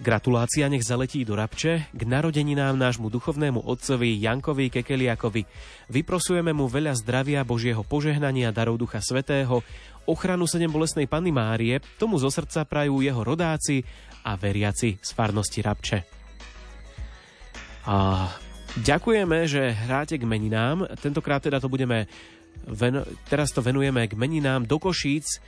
Gratulácia nech zaletí do Rabče k narodeninám nášmu duchovnému otcovi Jankovi Kekeliakovi. Vyprosujeme mu veľa zdravia, Božieho požehnania, darov Ducha Svetého, ochranu sedem bolesnej Panny Márie, tomu zo srdca prajú jeho rodáci a veriaci z farnosti Rabče. A ďakujeme, že hráte k meninám. Tentokrát teda to budeme, ven- teraz to venujeme k meninám do Košíc,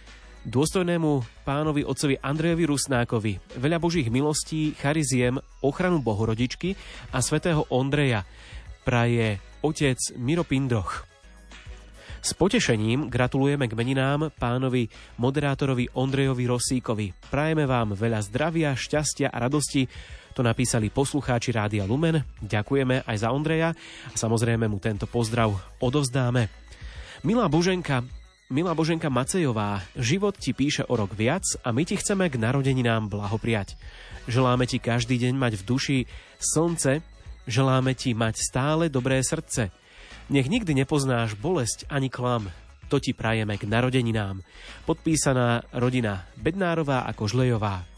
dôstojnému pánovi otcovi Andrejovi Rusnákovi, veľa božích milostí, chariziem, ochranu bohorodičky a svätého Ondreja praje otec Miro Pindroch. S potešením gratulujeme k meninám pánovi moderátorovi Ondrejovi Rosíkovi. Prajeme vám veľa zdravia, šťastia a radosti. To napísali poslucháči Rádia Lumen. Ďakujeme aj za Ondreja a samozrejme mu tento pozdrav odovzdáme. Milá Boženka, Milá Boženka Macejová, život ti píše o rok viac a my ti chceme k narodeninám blahopriať. Želáme ti každý deň mať v duši slnce, želáme ti mať stále dobré srdce. Nech nikdy nepoznáš bolesť ani klam, to ti prajeme k narodeninám. Podpísaná rodina Bednárová a Kožlejová.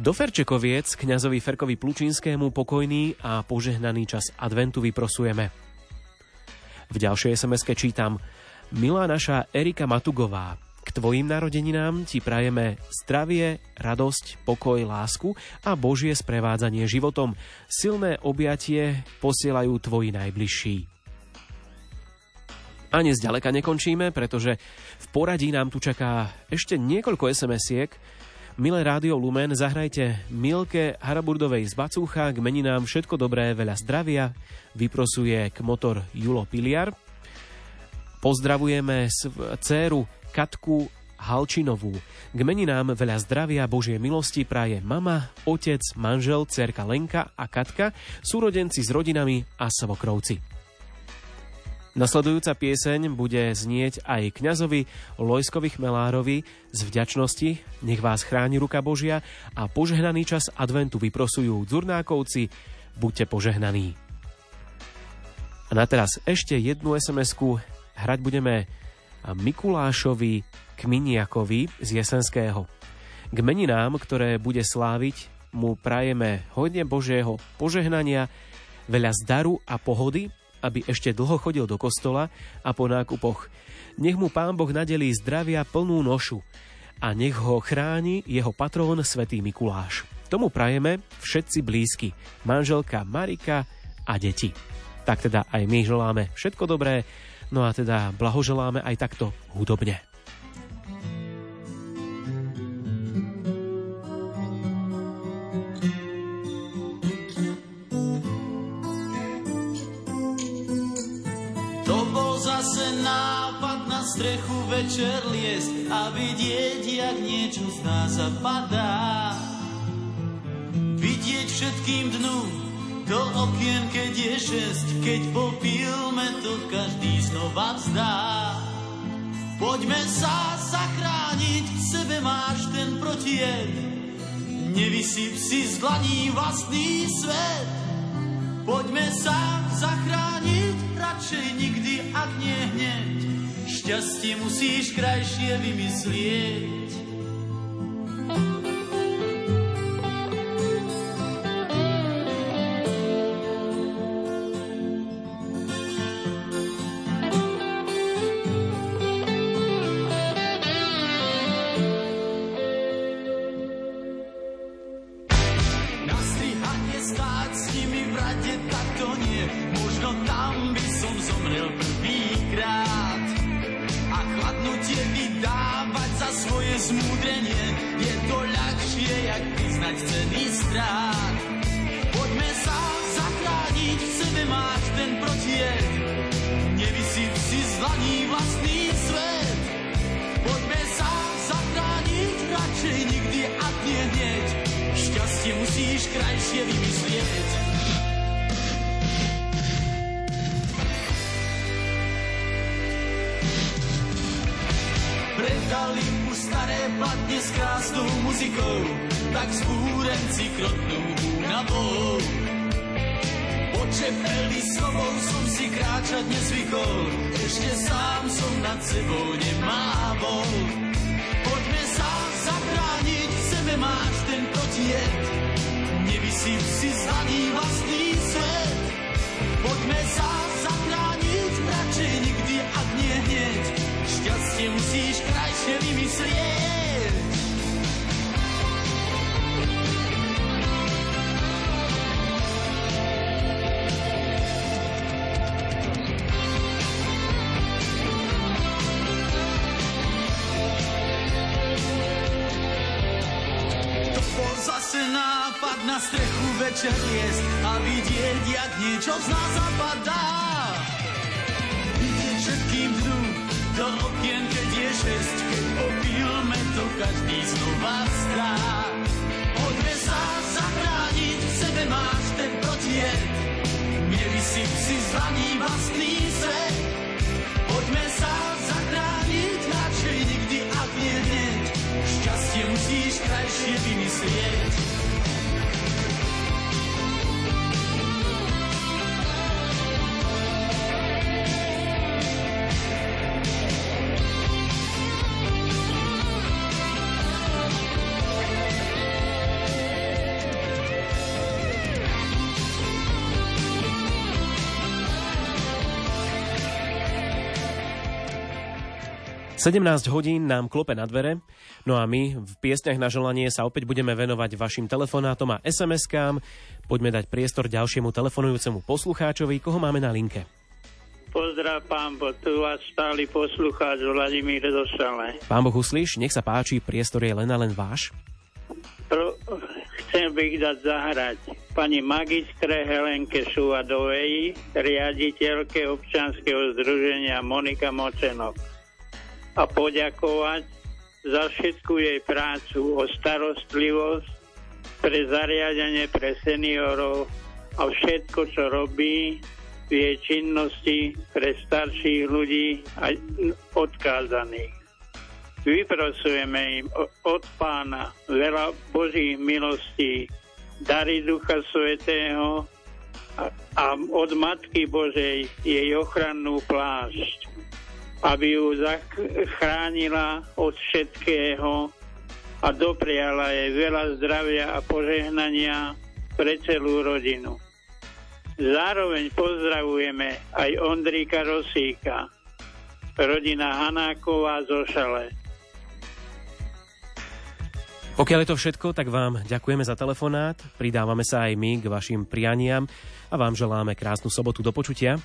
Do Ferčekoviec kňazovi Ferkovi Plučínskému pokojný a požehnaný čas adventu vyprosujeme. V ďalšej sms čítam – Milá naša Erika Matugová, k tvojim narodeninám ti prajeme zdravie, radosť, pokoj, lásku a Božie sprevádzanie životom. Silné objatie posielajú tvoji najbližší. Ani zďaleka nekončíme, pretože v poradí nám tu čaká ešte niekoľko SMS-iek. Milé Rádio Lumen, zahrajte Milke Haraburdovej z Bacúcha, k meninám všetko dobré, veľa zdravia, vyprosuje k motor Julo Piliar – Pozdravujeme dceru Katku Halčinovú. K meninám veľa zdravia, Božie milosti praje mama, otec, manžel, cerka Lenka a Katka, súrodenci s rodinami a svokrovci. Nasledujúca pieseň bude znieť aj kňazovi Lojskovi Chmelárovi z vďačnosti, nech vás chráni ruka Božia a požehnaný čas adventu vyprosujú Dzurnákovci, buďte požehnaní. A na teraz ešte jednu SMS-ku. Hrať budeme Mikulášovi Kminiakovi z Jesenského. K meninám, ktoré bude sláviť, mu prajeme hodne Božieho požehnania, veľa zdaru a pohody, aby ešte dlho chodil do kostola a po nákupoch. Nech mu Pán Boh nadelí zdravia plnú nošu a nech ho chráni jeho patrón Svetý Mikuláš. Tomu prajeme všetci blízky, manželka Marika a deti. Tak teda aj my želáme všetko dobré, no a teda blahoželáme aj takto hudobne.
Zase nápad na strechu večer liest a vidieť, jak niečo z nás zapadá. Vidieť všetkým dnu do okien, keď je šesť, keď popílme to každý znova vzdá. Poďme sa zachrániť, v sebe máš ten protijed. Nevysyp si z dlaní vlastný svet. Poďme sa zachrániť, radšej nikdy, ak nie hneď. Šťastie musíš krajšie vymyslieť.
17 hodín nám klope na dvere, no a my v piesňach na želanie sa opäť budeme venovať vašim telefonátom a SMS-kám. Poďme dať priestor ďalšiemu telefonujúcemu poslucháčovi, koho máme na linke.
Pozdrav, pán Bo, tu vás stály poslucháč Vladimír Dosale.
Pán Boh, uslyš, nech sa páči, priestor je len a len váš.
Pro, chcem bych dať zahrať pani magistre Helenke Šuvadovej, riaditeľke občanského združenia Monika Močenok a poďakovať za všetku jej prácu o starostlivosť pre zariadenie pre seniorov a všetko, čo robí v jej činnosti pre starších ľudí a odkázaných. Vyprosujeme im od pána veľa Božích milostí, dary Ducha Svetého a od Matky Božej jej ochrannú plášť, aby ju zachránila od všetkého a dopriala jej veľa zdravia a požehnania pre celú rodinu. Zároveň pozdravujeme aj Ondríka Rosíka, rodina Hanáková zo Šale.
Pokiaľ je to všetko, tak vám ďakujeme za telefonát, pridávame sa aj my k vašim prianiam a vám želáme krásnu sobotu do počutia.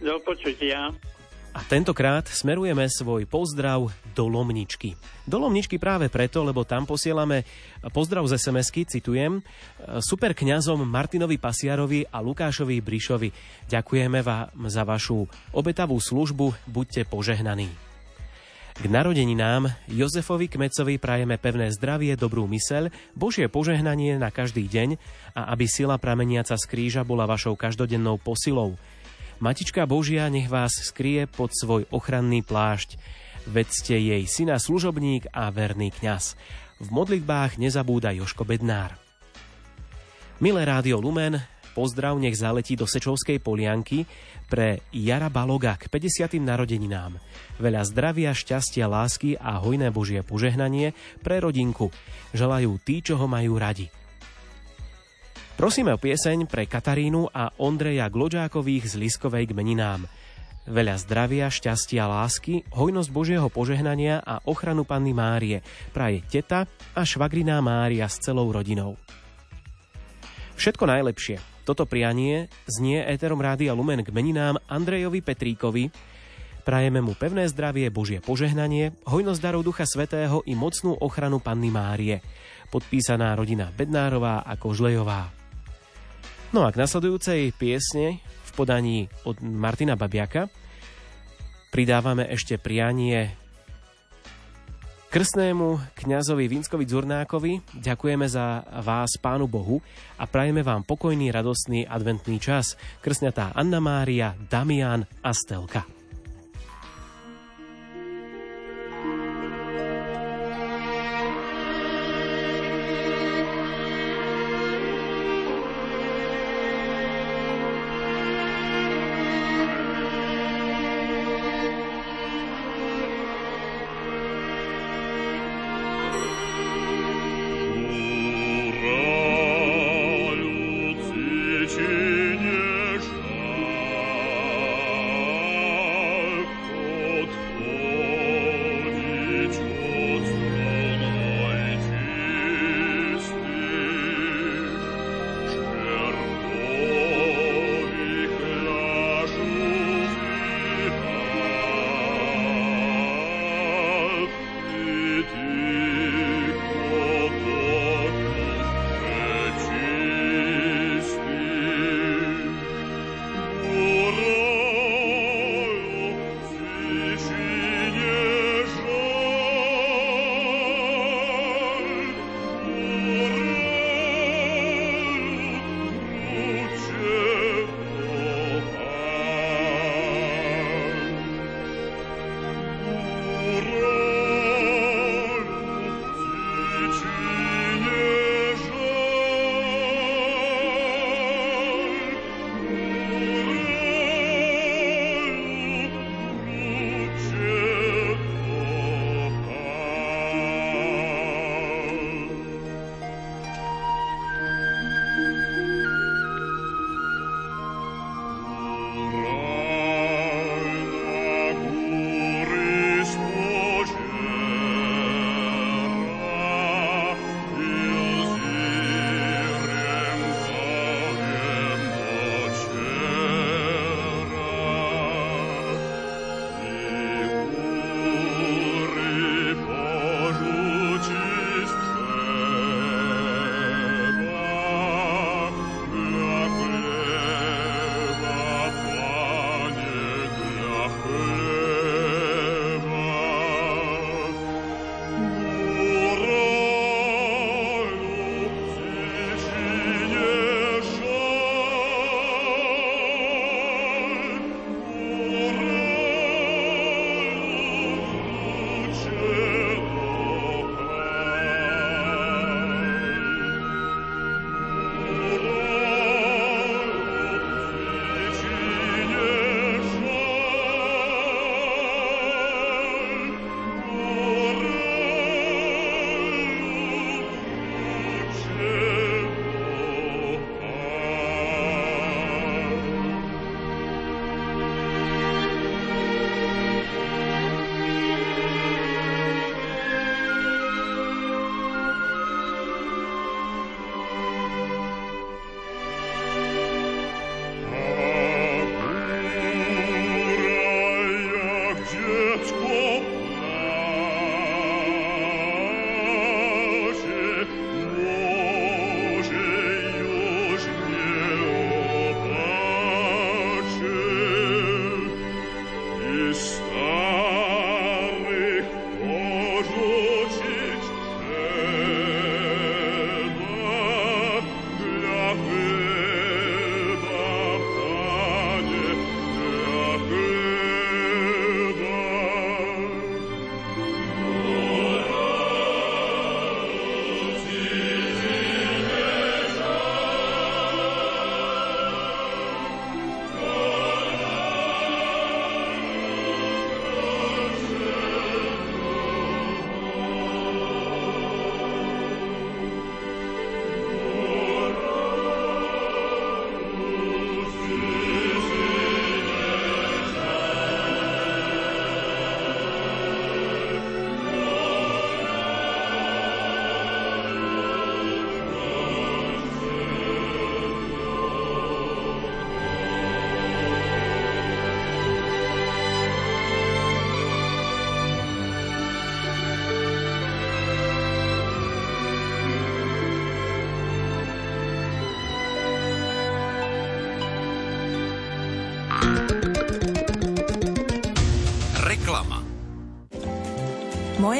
Do počutia.
A tentokrát smerujeme svoj pozdrav do Lomničky. Do Lomničky práve preto, lebo tam posielame pozdrav z sms citujem, super kňazom Martinovi Pasiarovi a Lukášovi Brišovi. Ďakujeme vám za vašu obetavú službu, buďte požehnaní. K narodeninám Jozefovi Kmecovi prajeme pevné zdravie, dobrú myseľ, Božie požehnanie na každý deň a aby sila prameniaca z kríža bola vašou každodennou posilou. Matička Božia nech vás skrie pod svoj ochranný plášť. Vedzte jej syna služobník a verný kňaz. V modlitbách nezabúda Joško Bednár. Milé rádio Lumen, pozdrav nech zaletí do Sečovskej polianky pre Jara Baloga k 50. narodeninám. Veľa zdravia, šťastia, lásky a hojné Božie požehnanie pre rodinku. Želajú tí, čo ho majú radi. Prosíme o pieseň pre Katarínu a Ondreja Glodžákových z Liskovej k meninám. Veľa zdravia, šťastia, lásky, hojnosť Božieho požehnania a ochranu Panny Márie praje teta a švagriná Mária s celou rodinou. Všetko najlepšie toto prianie znie éterom Rádia Lumen k meninám Andrejovi Petríkovi. Prajeme mu pevné zdravie, Božie požehnanie, hojnosť darov Ducha Svetého i mocnú ochranu Panny Márie. Podpísaná rodina Bednárová a Kožlejová. No a k nasledujúcej piesne v podaní od Martina Babiaka pridávame ešte prianie Krstnému kňazovi Vinskovi Dzurnákovi ďakujeme za vás Pánu Bohu a prajeme vám pokojný, radostný adventný čas. Krstňatá Anna Mária, Damian a Stelka.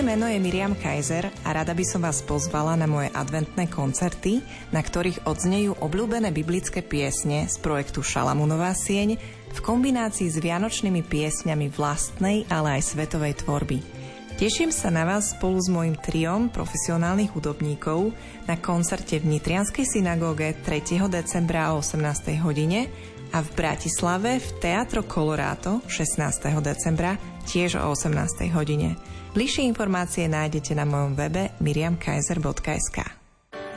Meno je Miriam Kaiser a rada by som vás pozvala na moje adventné koncerty, na ktorých odznejú obľúbené biblické piesne z projektu Šalamunová sieň v kombinácii s vianočnými piesňami vlastnej, ale aj svetovej tvorby. Teším sa na vás spolu s mojim triom profesionálnych hudobníkov na koncerte v Nitrianskej synagóge 3. decembra o 18. hodine a v Bratislave v Teatro Colorado 16. decembra tiež o 18. hodine. Bližšie informácie nájdete na mojom webe miriamkaiser.sk.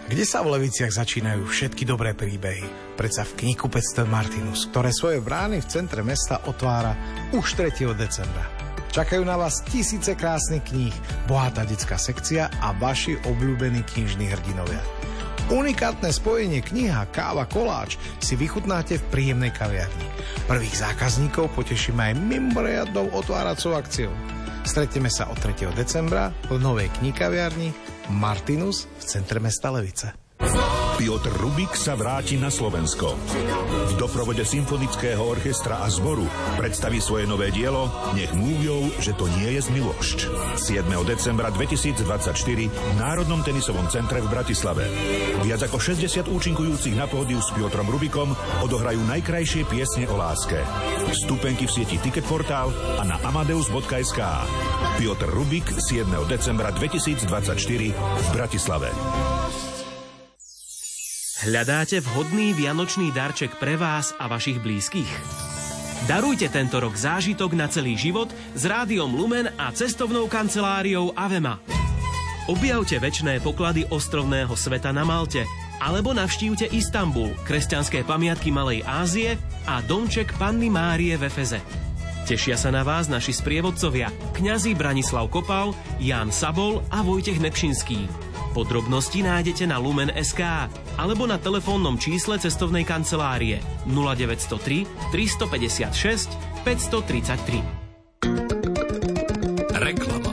Kde sa v Leviciach začínajú všetky dobré príbehy? Predsa v knihkupectve Martinus, ktoré svoje brány v centre mesta otvára už 3. decembra. Čakajú na vás tisíce krásnych kníh, bohatá detská sekcia a vaši obľúbení knižní hrdinovia. Unikátne spojenie kniha, káva, koláč si vychutnáte v príjemnej kaviarni. Prvých zákazníkov potešíme aj mimoriadnou otváracou akciou. Stretneme sa od 3. decembra v novej kníkaviarni Martinus v centre mesta Levice.
Piotr Rubik sa vráti na Slovensko. V doprovode symfonického orchestra a zboru predstaví svoje nové dielo Nech múvjou, že to nie je zmilošť. 7. decembra 2024 v Národnom tenisovom centre v Bratislave. Viac ako 60 účinkujúcich na pódiu s Piotrom Rubikom odohrajú najkrajšie piesne o láske. Vstupenky v sieti Ticketportál a na amadeus.sk. Piotr Rubik 7. decembra 2024 v Bratislave.
Hľadáte vhodný vianočný darček pre vás a vašich blízkych? Darujte tento rok zážitok na celý život s rádiom Lumen a cestovnou kanceláriou Avema. Objavte väčšné poklady ostrovného sveta na Malte alebo navštívte Istanbul, kresťanské pamiatky Malej Ázie a domček Panny Márie v Efeze. Tešia sa na vás naši sprievodcovia, kňazi Branislav Kopal, Ján Sabol a Vojtech Nepšinský. Podrobnosti nájdete na Lumen.sk alebo na telefónnom čísle cestovnej kancelárie 0903 356 533.
Reklama.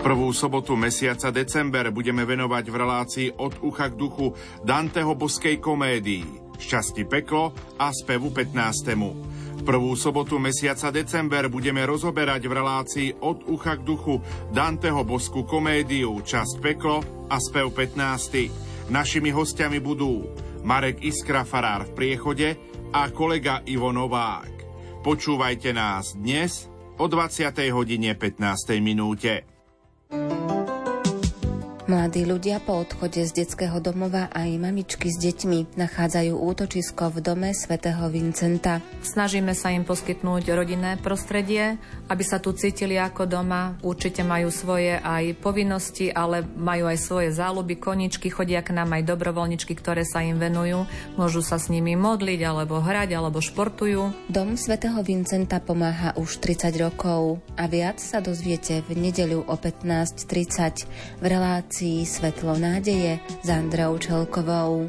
Prvú sobotu mesiaca december budeme venovať v relácii od ucha k duchu Danteho boskej komédii Šťastí peklo a spevu 15. Prvú sobotu mesiaca december budeme rozoberať v relácii od ucha k duchu Danteho bosku komédiu Časť peklo a spev 15. Našimi hostiami budú Marek Iskra Farár v priechode a kolega Ivo Novák. Počúvajte nás dnes o 20. hodine 15. minúte.
Mladí ľudia po odchode z detského domova aj mamičky s deťmi nachádzajú útočisko v dome svätého Vincenta.
Snažíme sa im poskytnúť rodinné prostredie, aby sa tu cítili ako doma. Určite majú svoje aj povinnosti, ale majú aj svoje záľuby, koničky, chodia k nám aj dobrovoľničky, ktoré sa im venujú. Môžu sa s nimi modliť, alebo hrať, alebo športujú.
Dom svätého Vincenta pomáha už 30 rokov a viac sa dozviete v nedeľu o 15.30 v relácii relácii Svetlo nádeje s Androu Čelkovou.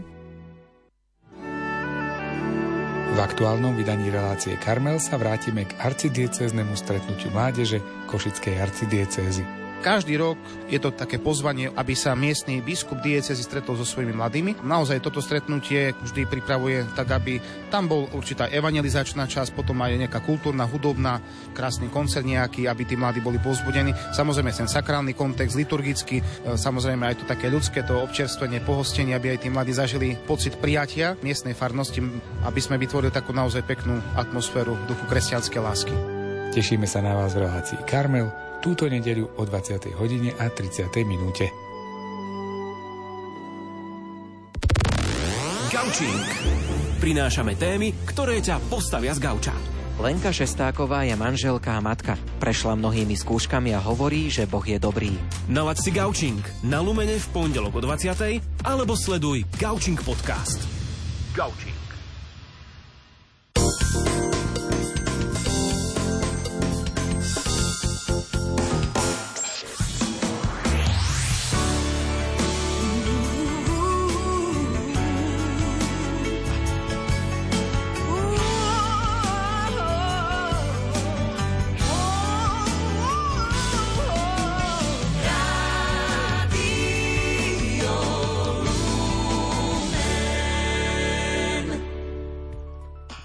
V aktuálnom vydaní relácie Karmel sa vrátime k arcidieceznemu stretnutiu mládeže Košickej arcidiecézy.
Každý rok je to také pozvanie, aby sa miestny biskup diecezy stretol so svojimi mladými. Naozaj toto stretnutie vždy pripravuje tak, aby tam bol určitá evangelizačná časť, potom aj nejaká kultúrna, hudobná, krásny koncert nejaký, aby tí mladí boli pozbudení. Samozrejme ten sakrálny kontext, liturgický, e, samozrejme aj to také ľudské, to občerstvenie, pohostenie, aby aj tí mladí zažili pocit prijatia miestnej farnosti, aby sme vytvorili takú naozaj peknú atmosféru duchu kresťanskej lásky.
Tešíme sa na vás v Karmel túto nedeľu o 20. hodine a 30. minúte.
Gaučing. Prinášame témy, ktoré ťa postavia z gauča.
Lenka Šestáková je manželka a matka. Prešla mnohými skúškami a hovorí, že Boh je dobrý.
Nalaď si Gaučing na Lumene v pondelok o 20. alebo sleduj Gaučing podcast. Gaučing.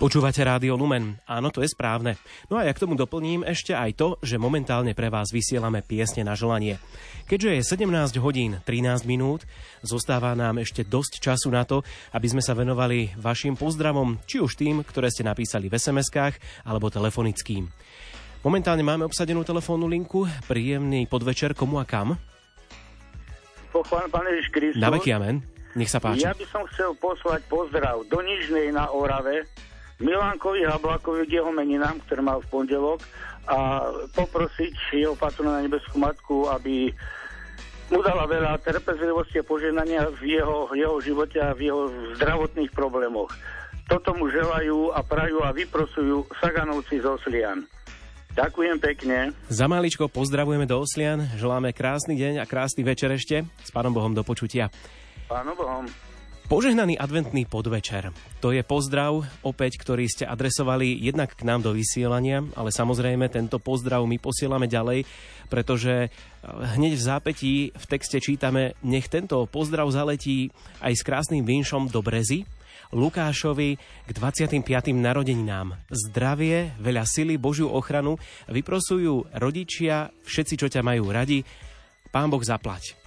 Počúvate Rádio Lumen. Áno, to je správne. No a ja k tomu doplním ešte aj to, že momentálne pre vás vysielame piesne na želanie. Keďže je 17 hodín 13 minút, zostáva nám ešte dosť času na to, aby sme sa venovali vašim pozdravom, či už tým, ktoré ste napísali v SMS-kách, alebo telefonickým. Momentálne máme obsadenú telefónnu linku. Príjemný podvečer komu a kam?
Ježiš Kristus.
Na veky amen. Nech sa páči.
Ja by som chcel poslať pozdrav do Nižnej na Orave, Milánkovi Hablakovi k jeho meninám, ktoré mal v pondelok a poprosiť jeho patronu na nebeskú matku, aby mu dala veľa trpezlivosti a poženania v jeho, jeho živote a v jeho zdravotných problémoch. Toto mu želajú a prajú a vyprosujú Saganovci z Oslian. Ďakujem pekne.
Za maličko pozdravujeme do Oslian, želáme krásny deň a krásny večer ešte. S Pánom Bohom do počutia.
Pánom Bohom.
Požehnaný adventný podvečer. To je pozdrav opäť, ktorý ste adresovali jednak k nám do vysielania, ale samozrejme tento pozdrav my posielame ďalej, pretože hneď v zápetí v texte čítame, nech tento pozdrav zaletí aj s krásnym vinšom do Brezy, Lukášovi k 25. narodeninám. Zdravie, veľa sily, Božiu ochranu vyprosujú rodičia, všetci, čo ťa majú radi. Pán Boh zaplať.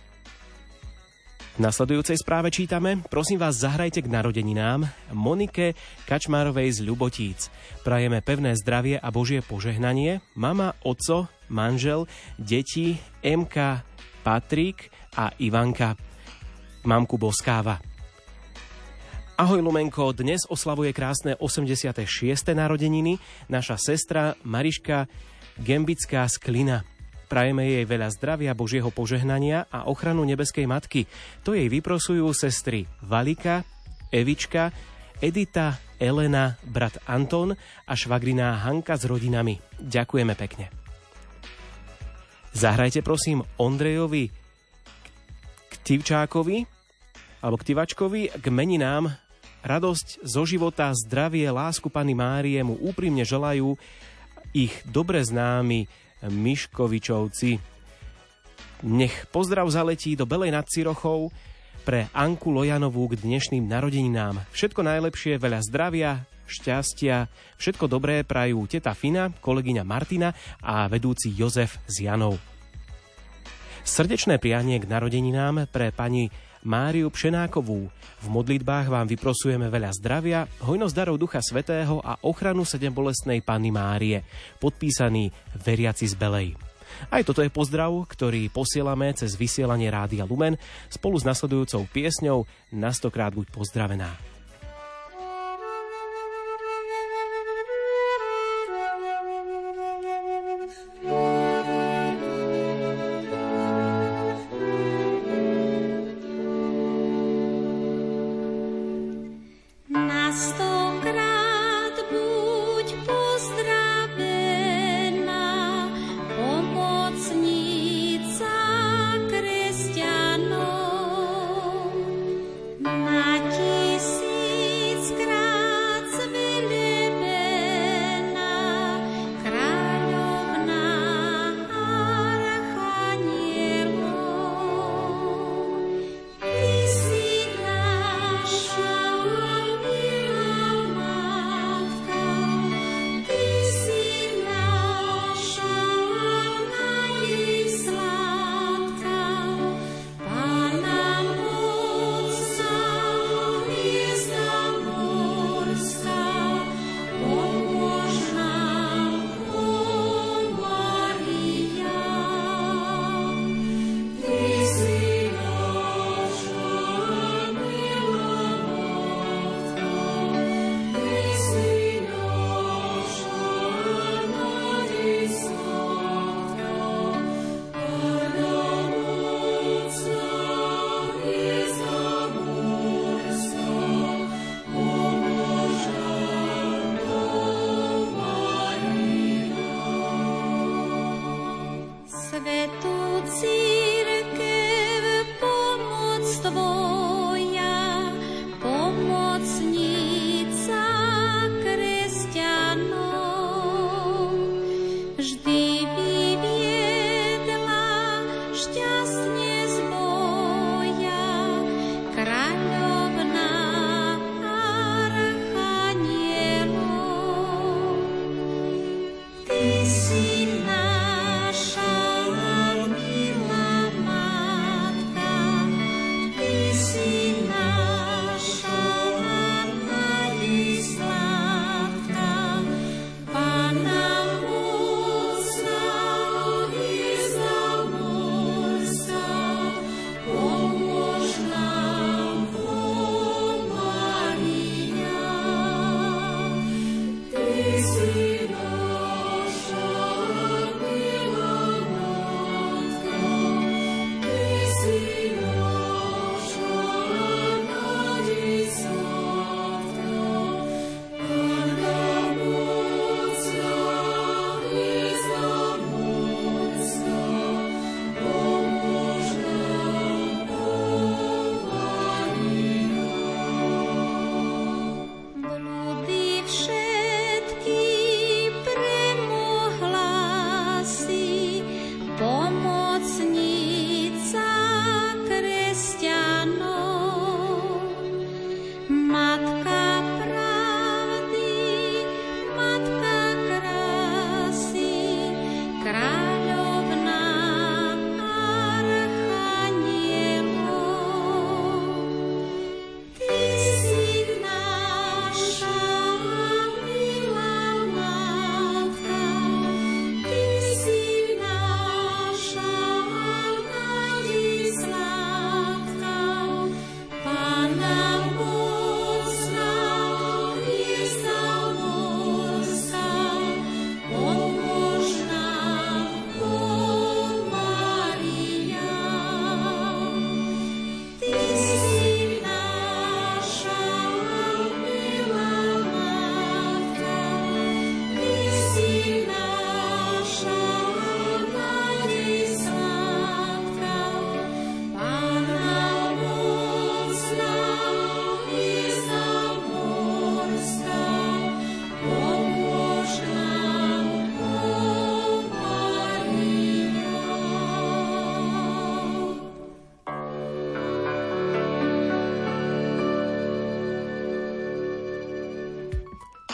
V nasledujúcej správe čítame, prosím vás, zahrajte k narodeninám Monike Kačmárovej z Ľubotíc. Prajeme pevné zdravie a Božie požehnanie, mama, oco, manžel, deti, MK, Patrik a Ivanka. Mamku Boskáva. Ahoj Lumenko, dnes oslavuje krásne 86. narodeniny naša sestra Mariška Gembická z Klina. Prajeme jej veľa zdravia, Božieho požehnania a ochranu nebeskej matky. To jej vyprosujú sestry Valika, Evička, Edita, Elena, brat Anton a švagriná Hanka s rodinami. Ďakujeme pekne. Zahrajte prosím Ondrejovi Ktivčákovi alebo Ktivačkovi k meninám radosť zo života, zdravie, lásku Pany Márie mu úprimne želajú ich dobre známi Miškovičovci. Nech pozdrav zaletí do Belej nad Cirochou pre Anku Lojanovú k dnešným narodeninám. Všetko najlepšie, veľa zdravia, šťastia, všetko dobré prajú teta Fina, kolegyňa Martina a vedúci Jozef s Janou. Srdečné prianie k narodeninám pre pani Máriu Pšenákovú. V modlitbách vám vyprosujeme veľa zdravia, hojnosť darov Ducha Svetého a ochranu sedembolestnej Panny Márie. Podpísaný Veriaci z Belej. Aj toto je pozdrav, ktorý posielame cez vysielanie Rádia Lumen spolu s nasledujúcou piesňou Na stokrát buď pozdravená.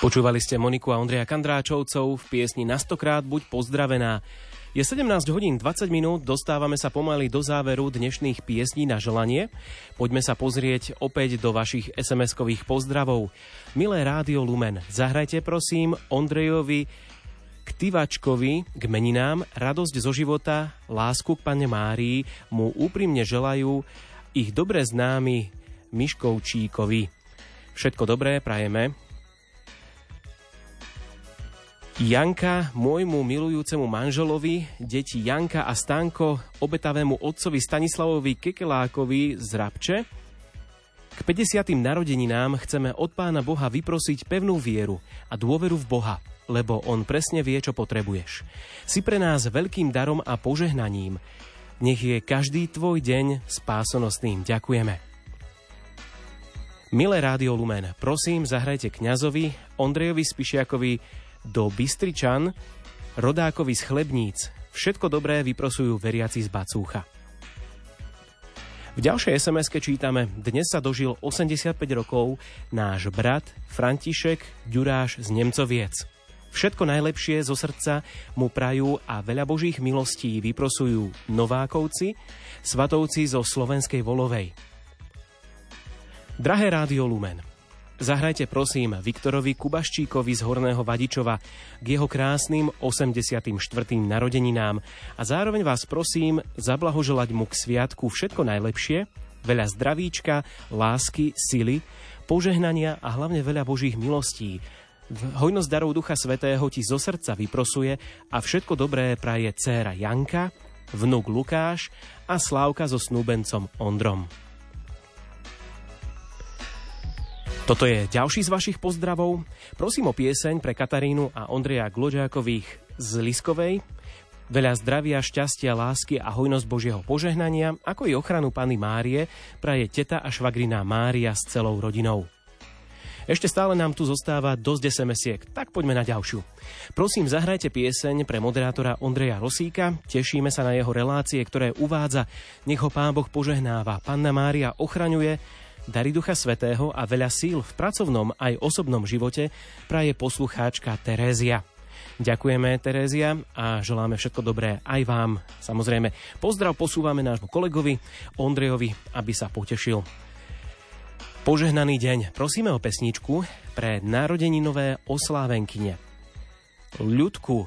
Počúvali ste Moniku a Ondreja Kandráčovcov v piesni Na stokrát buď pozdravená. Je 17 hodín 20 minút, dostávame sa pomaly do záveru dnešných piesní na želanie. Poďme sa pozrieť opäť do vašich SMS-kových pozdravov. Milé Rádio Lumen, zahrajte prosím Ondrejovi Ktivačkovi k meninám radosť zo života, lásku k Pane Márii mu úprimne želajú ich dobre známi Miškovčíkovi. Všetko dobré prajeme Janka, môjmu milujúcemu manželovi, deti Janka a Stanko, obetavému otcovi Stanislavovi Kekelákovi z Rabče. K 50. narodeninám chceme od Pána Boha vyprosiť pevnú vieru a dôveru v Boha, lebo On presne vie, čo potrebuješ. Si pre nás veľkým darom a požehnaním. Nech je každý tvoj deň spásonosným. Ďakujeme. Milé Rádio Lumen, prosím, zahrajte kňazovi Ondrejovi Spišiakovi do Bystričan, rodákovi z Chlebníc. Všetko dobré vyprosujú veriaci z Bacúcha. V ďalšej sms čítame, dnes sa dožil 85 rokov náš brat František Ďuráš z Nemcoviec. Všetko najlepšie zo srdca mu prajú a veľa božích milostí vyprosujú Novákovci, Svatovci zo Slovenskej Volovej. Drahé Rádio Lumen, Zahrajte prosím Viktorovi Kubaščíkovi z Horného Vadičova k jeho krásnym 84. narodeninám a zároveň vás prosím zablahoželať mu k sviatku všetko najlepšie, veľa zdravíčka, lásky, sily, požehnania a hlavne veľa Božích milostí. Hojnosť darov Ducha Svetého ti zo srdca vyprosuje a všetko dobré praje dcéra Janka, vnuk Lukáš a Slávka so snúbencom Ondrom. Toto je ďalší z vašich pozdravov. Prosím o pieseň pre Katarínu a Ondreja Glodžákových z Liskovej. Veľa zdravia, šťastia, lásky a hojnosť Božieho požehnania, ako i ochranu Pany Márie, praje teta a švagriná Mária s celou rodinou. Ešte stále nám tu zostáva dosť SMS-iek, tak poďme na ďalšiu. Prosím, zahrajte pieseň pre moderátora Ondreja Rosíka. Tešíme sa na jeho relácie, ktoré uvádza. Nech ho Pán Boh požehnáva. Panna Mária ochraňuje Dary Ducha Svetého a veľa síl v pracovnom aj osobnom živote praje poslucháčka Terézia. Ďakujeme, Terézia, a želáme všetko dobré aj vám. Samozrejme, pozdrav posúvame nášmu kolegovi Ondrejovi, aby sa potešil. Požehnaný deň. Prosíme o pesničku pre narodeninové oslávenkyne. Ľudku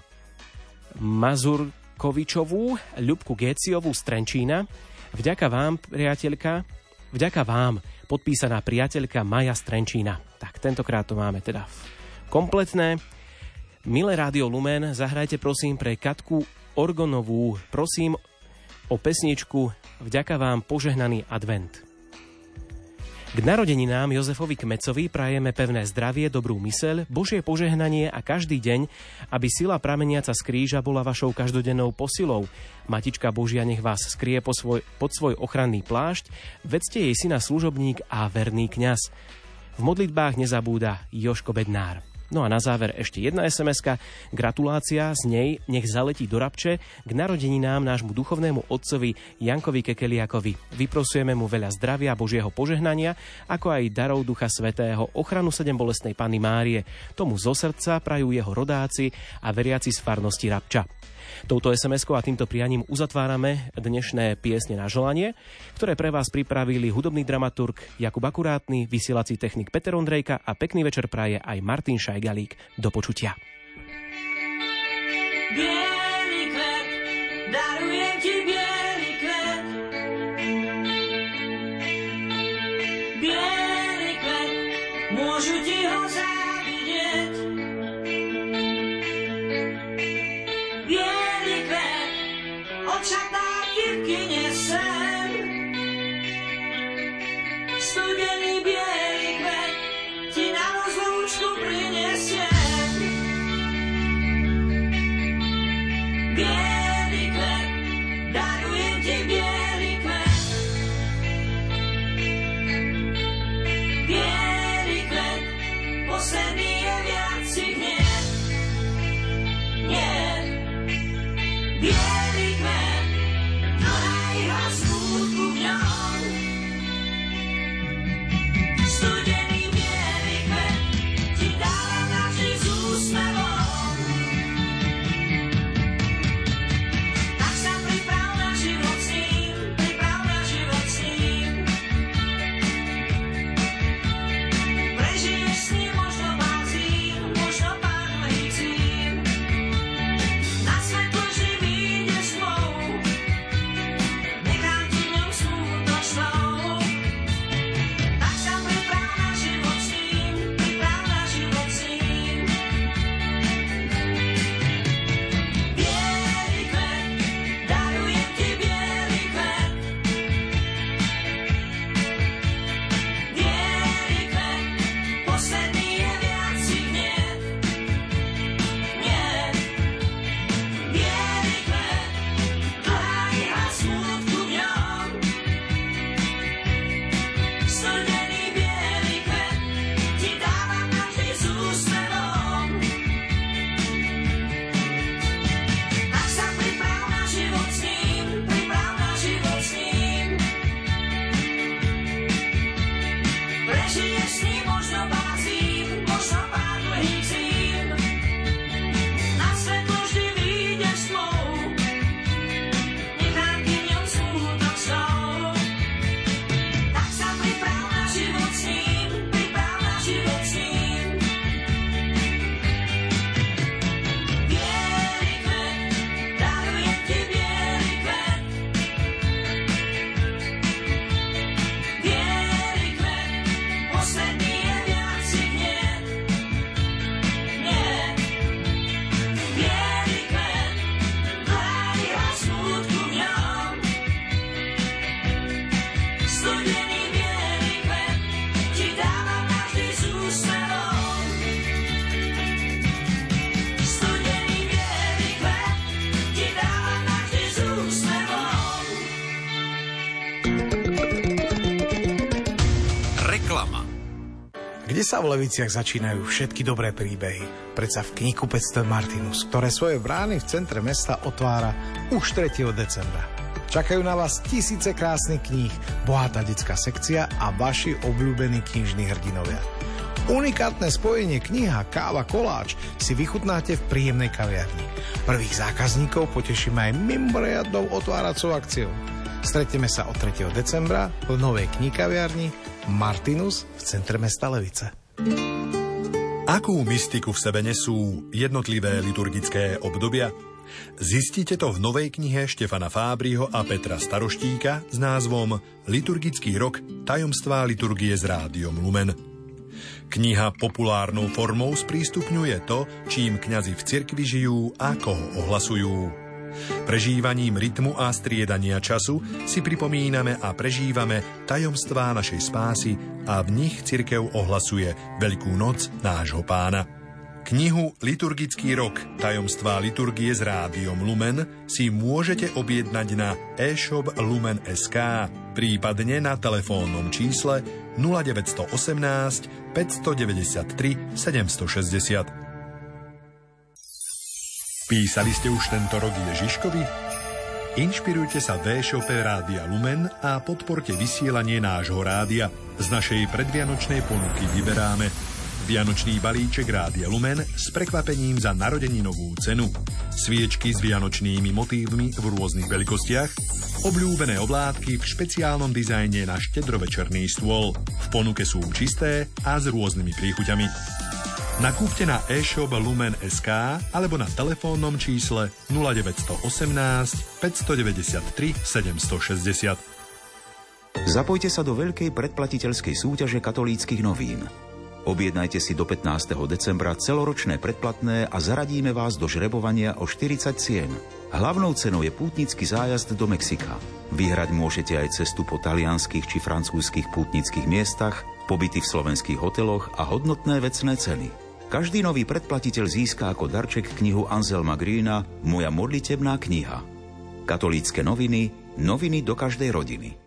Mazurkovičovú, Ľubku Géciovú z Trenčína. Vďaka vám, priateľka, vďaka vám podpísaná priateľka Maja Strenčína. Tak tentokrát to máme teda kompletné. Milé Rádio Lumen, zahrajte prosím pre Katku Orgonovú, prosím o pesničku Vďaka vám požehnaný advent. K narodeninám Jozefovi Kmecovi prajeme pevné zdravie, dobrú myseľ, Božie požehnanie a každý deň, aby sila prameniaca z kríža bola vašou každodennou posilou. Matička Božia nech vás skrie po svoj, pod svoj ochranný plášť, vedzte jej syna služobník a verný kňaz. V modlitbách nezabúda Joško Bednár. No a na záver ešte jedna sms Gratulácia z nej nech zaletí do Rabče k narodeninám nášmu duchovnému otcovi Jankovi Kekeliakovi. Vyprosujeme mu veľa zdravia, Božieho požehnania, ako aj darov Ducha Svetého, ochranu sedem bolestnej Panny Márie. Tomu zo srdca prajú jeho rodáci a veriaci z farnosti Rabča. Touto sms a týmto prianím uzatvárame dnešné piesne na želanie, ktoré pre vás pripravili hudobný dramaturg Jakub Akurátny, vysielací technik Peter Ondrejka a pekný večer praje aj Martin Šajgalík. Do počutia.
Bielý
Kde sa v Leviciach začínajú všetky dobré príbehy? Predsa v knihkupectve Martinus, ktoré svoje brány v centre mesta otvára už 3. decembra. Čakajú na vás tisíce krásnych kníh, bohatá detská sekcia a vaši obľúbení knižní hrdinovia. Unikátne spojenie kniha, káva, koláč si vychutnáte v príjemnej kaviarni. Prvých zákazníkov potešíme aj mimoriadnou otváracou akciou. Stretneme sa od 3. decembra v novej knihkaviarni Martinus v centre mesta Levice.
Akú mystiku v sebe nesú jednotlivé liturgické obdobia? Zistíte to v novej knihe Štefana Fábriho a Petra Staroštíka s názvom Liturgický rok tajomstvá liturgie s rádiom Lumen. Kniha populárnou formou sprístupňuje to, čím kňazi v cirkvi žijú a koho ohlasujú. Prežívaním rytmu a striedania času si pripomíname a prežívame tajomstvá našej spásy a v nich cirkev ohlasuje Veľkú noc nášho pána. Knihu Liturgický rok tajomstvá liturgie s rádiom Lumen si môžete objednať na e-shop Lumen.sk, prípadne na telefónnom čísle 0918 593 760. Písali ste už tento rok Ježiškovi? Inšpirujte sa v e-shope Rádia Lumen a podporte vysielanie nášho rádia. Z našej predvianočnej ponuky vyberáme Vianočný balíček Rádia Lumen s prekvapením za narodeninovú cenu, sviečky s vianočnými motívmi v rôznych veľkostiach, obľúbené oblátky v špeciálnom dizajne na štedrovečerný stôl. V ponuke sú čisté a s rôznymi príchuťami. Nakúpte na e-shop Lumen.sk alebo na telefónnom čísle 0918 593 760.
Zapojte sa do veľkej predplatiteľskej súťaže katolíckých novín. Objednajte si do 15. decembra celoročné predplatné a zaradíme vás do žrebovania o 40 cien. Hlavnou cenou je pútnický zájazd do Mexika. Vyhrať môžete aj cestu po talianských či francúzskych pútnických miestach, pobyty v slovenských hoteloch a hodnotné vecné ceny. Každý nový predplatiteľ získa ako darček knihu Anselma Greena Moja modlitebná kniha. Katolícke noviny, noviny do každej rodiny.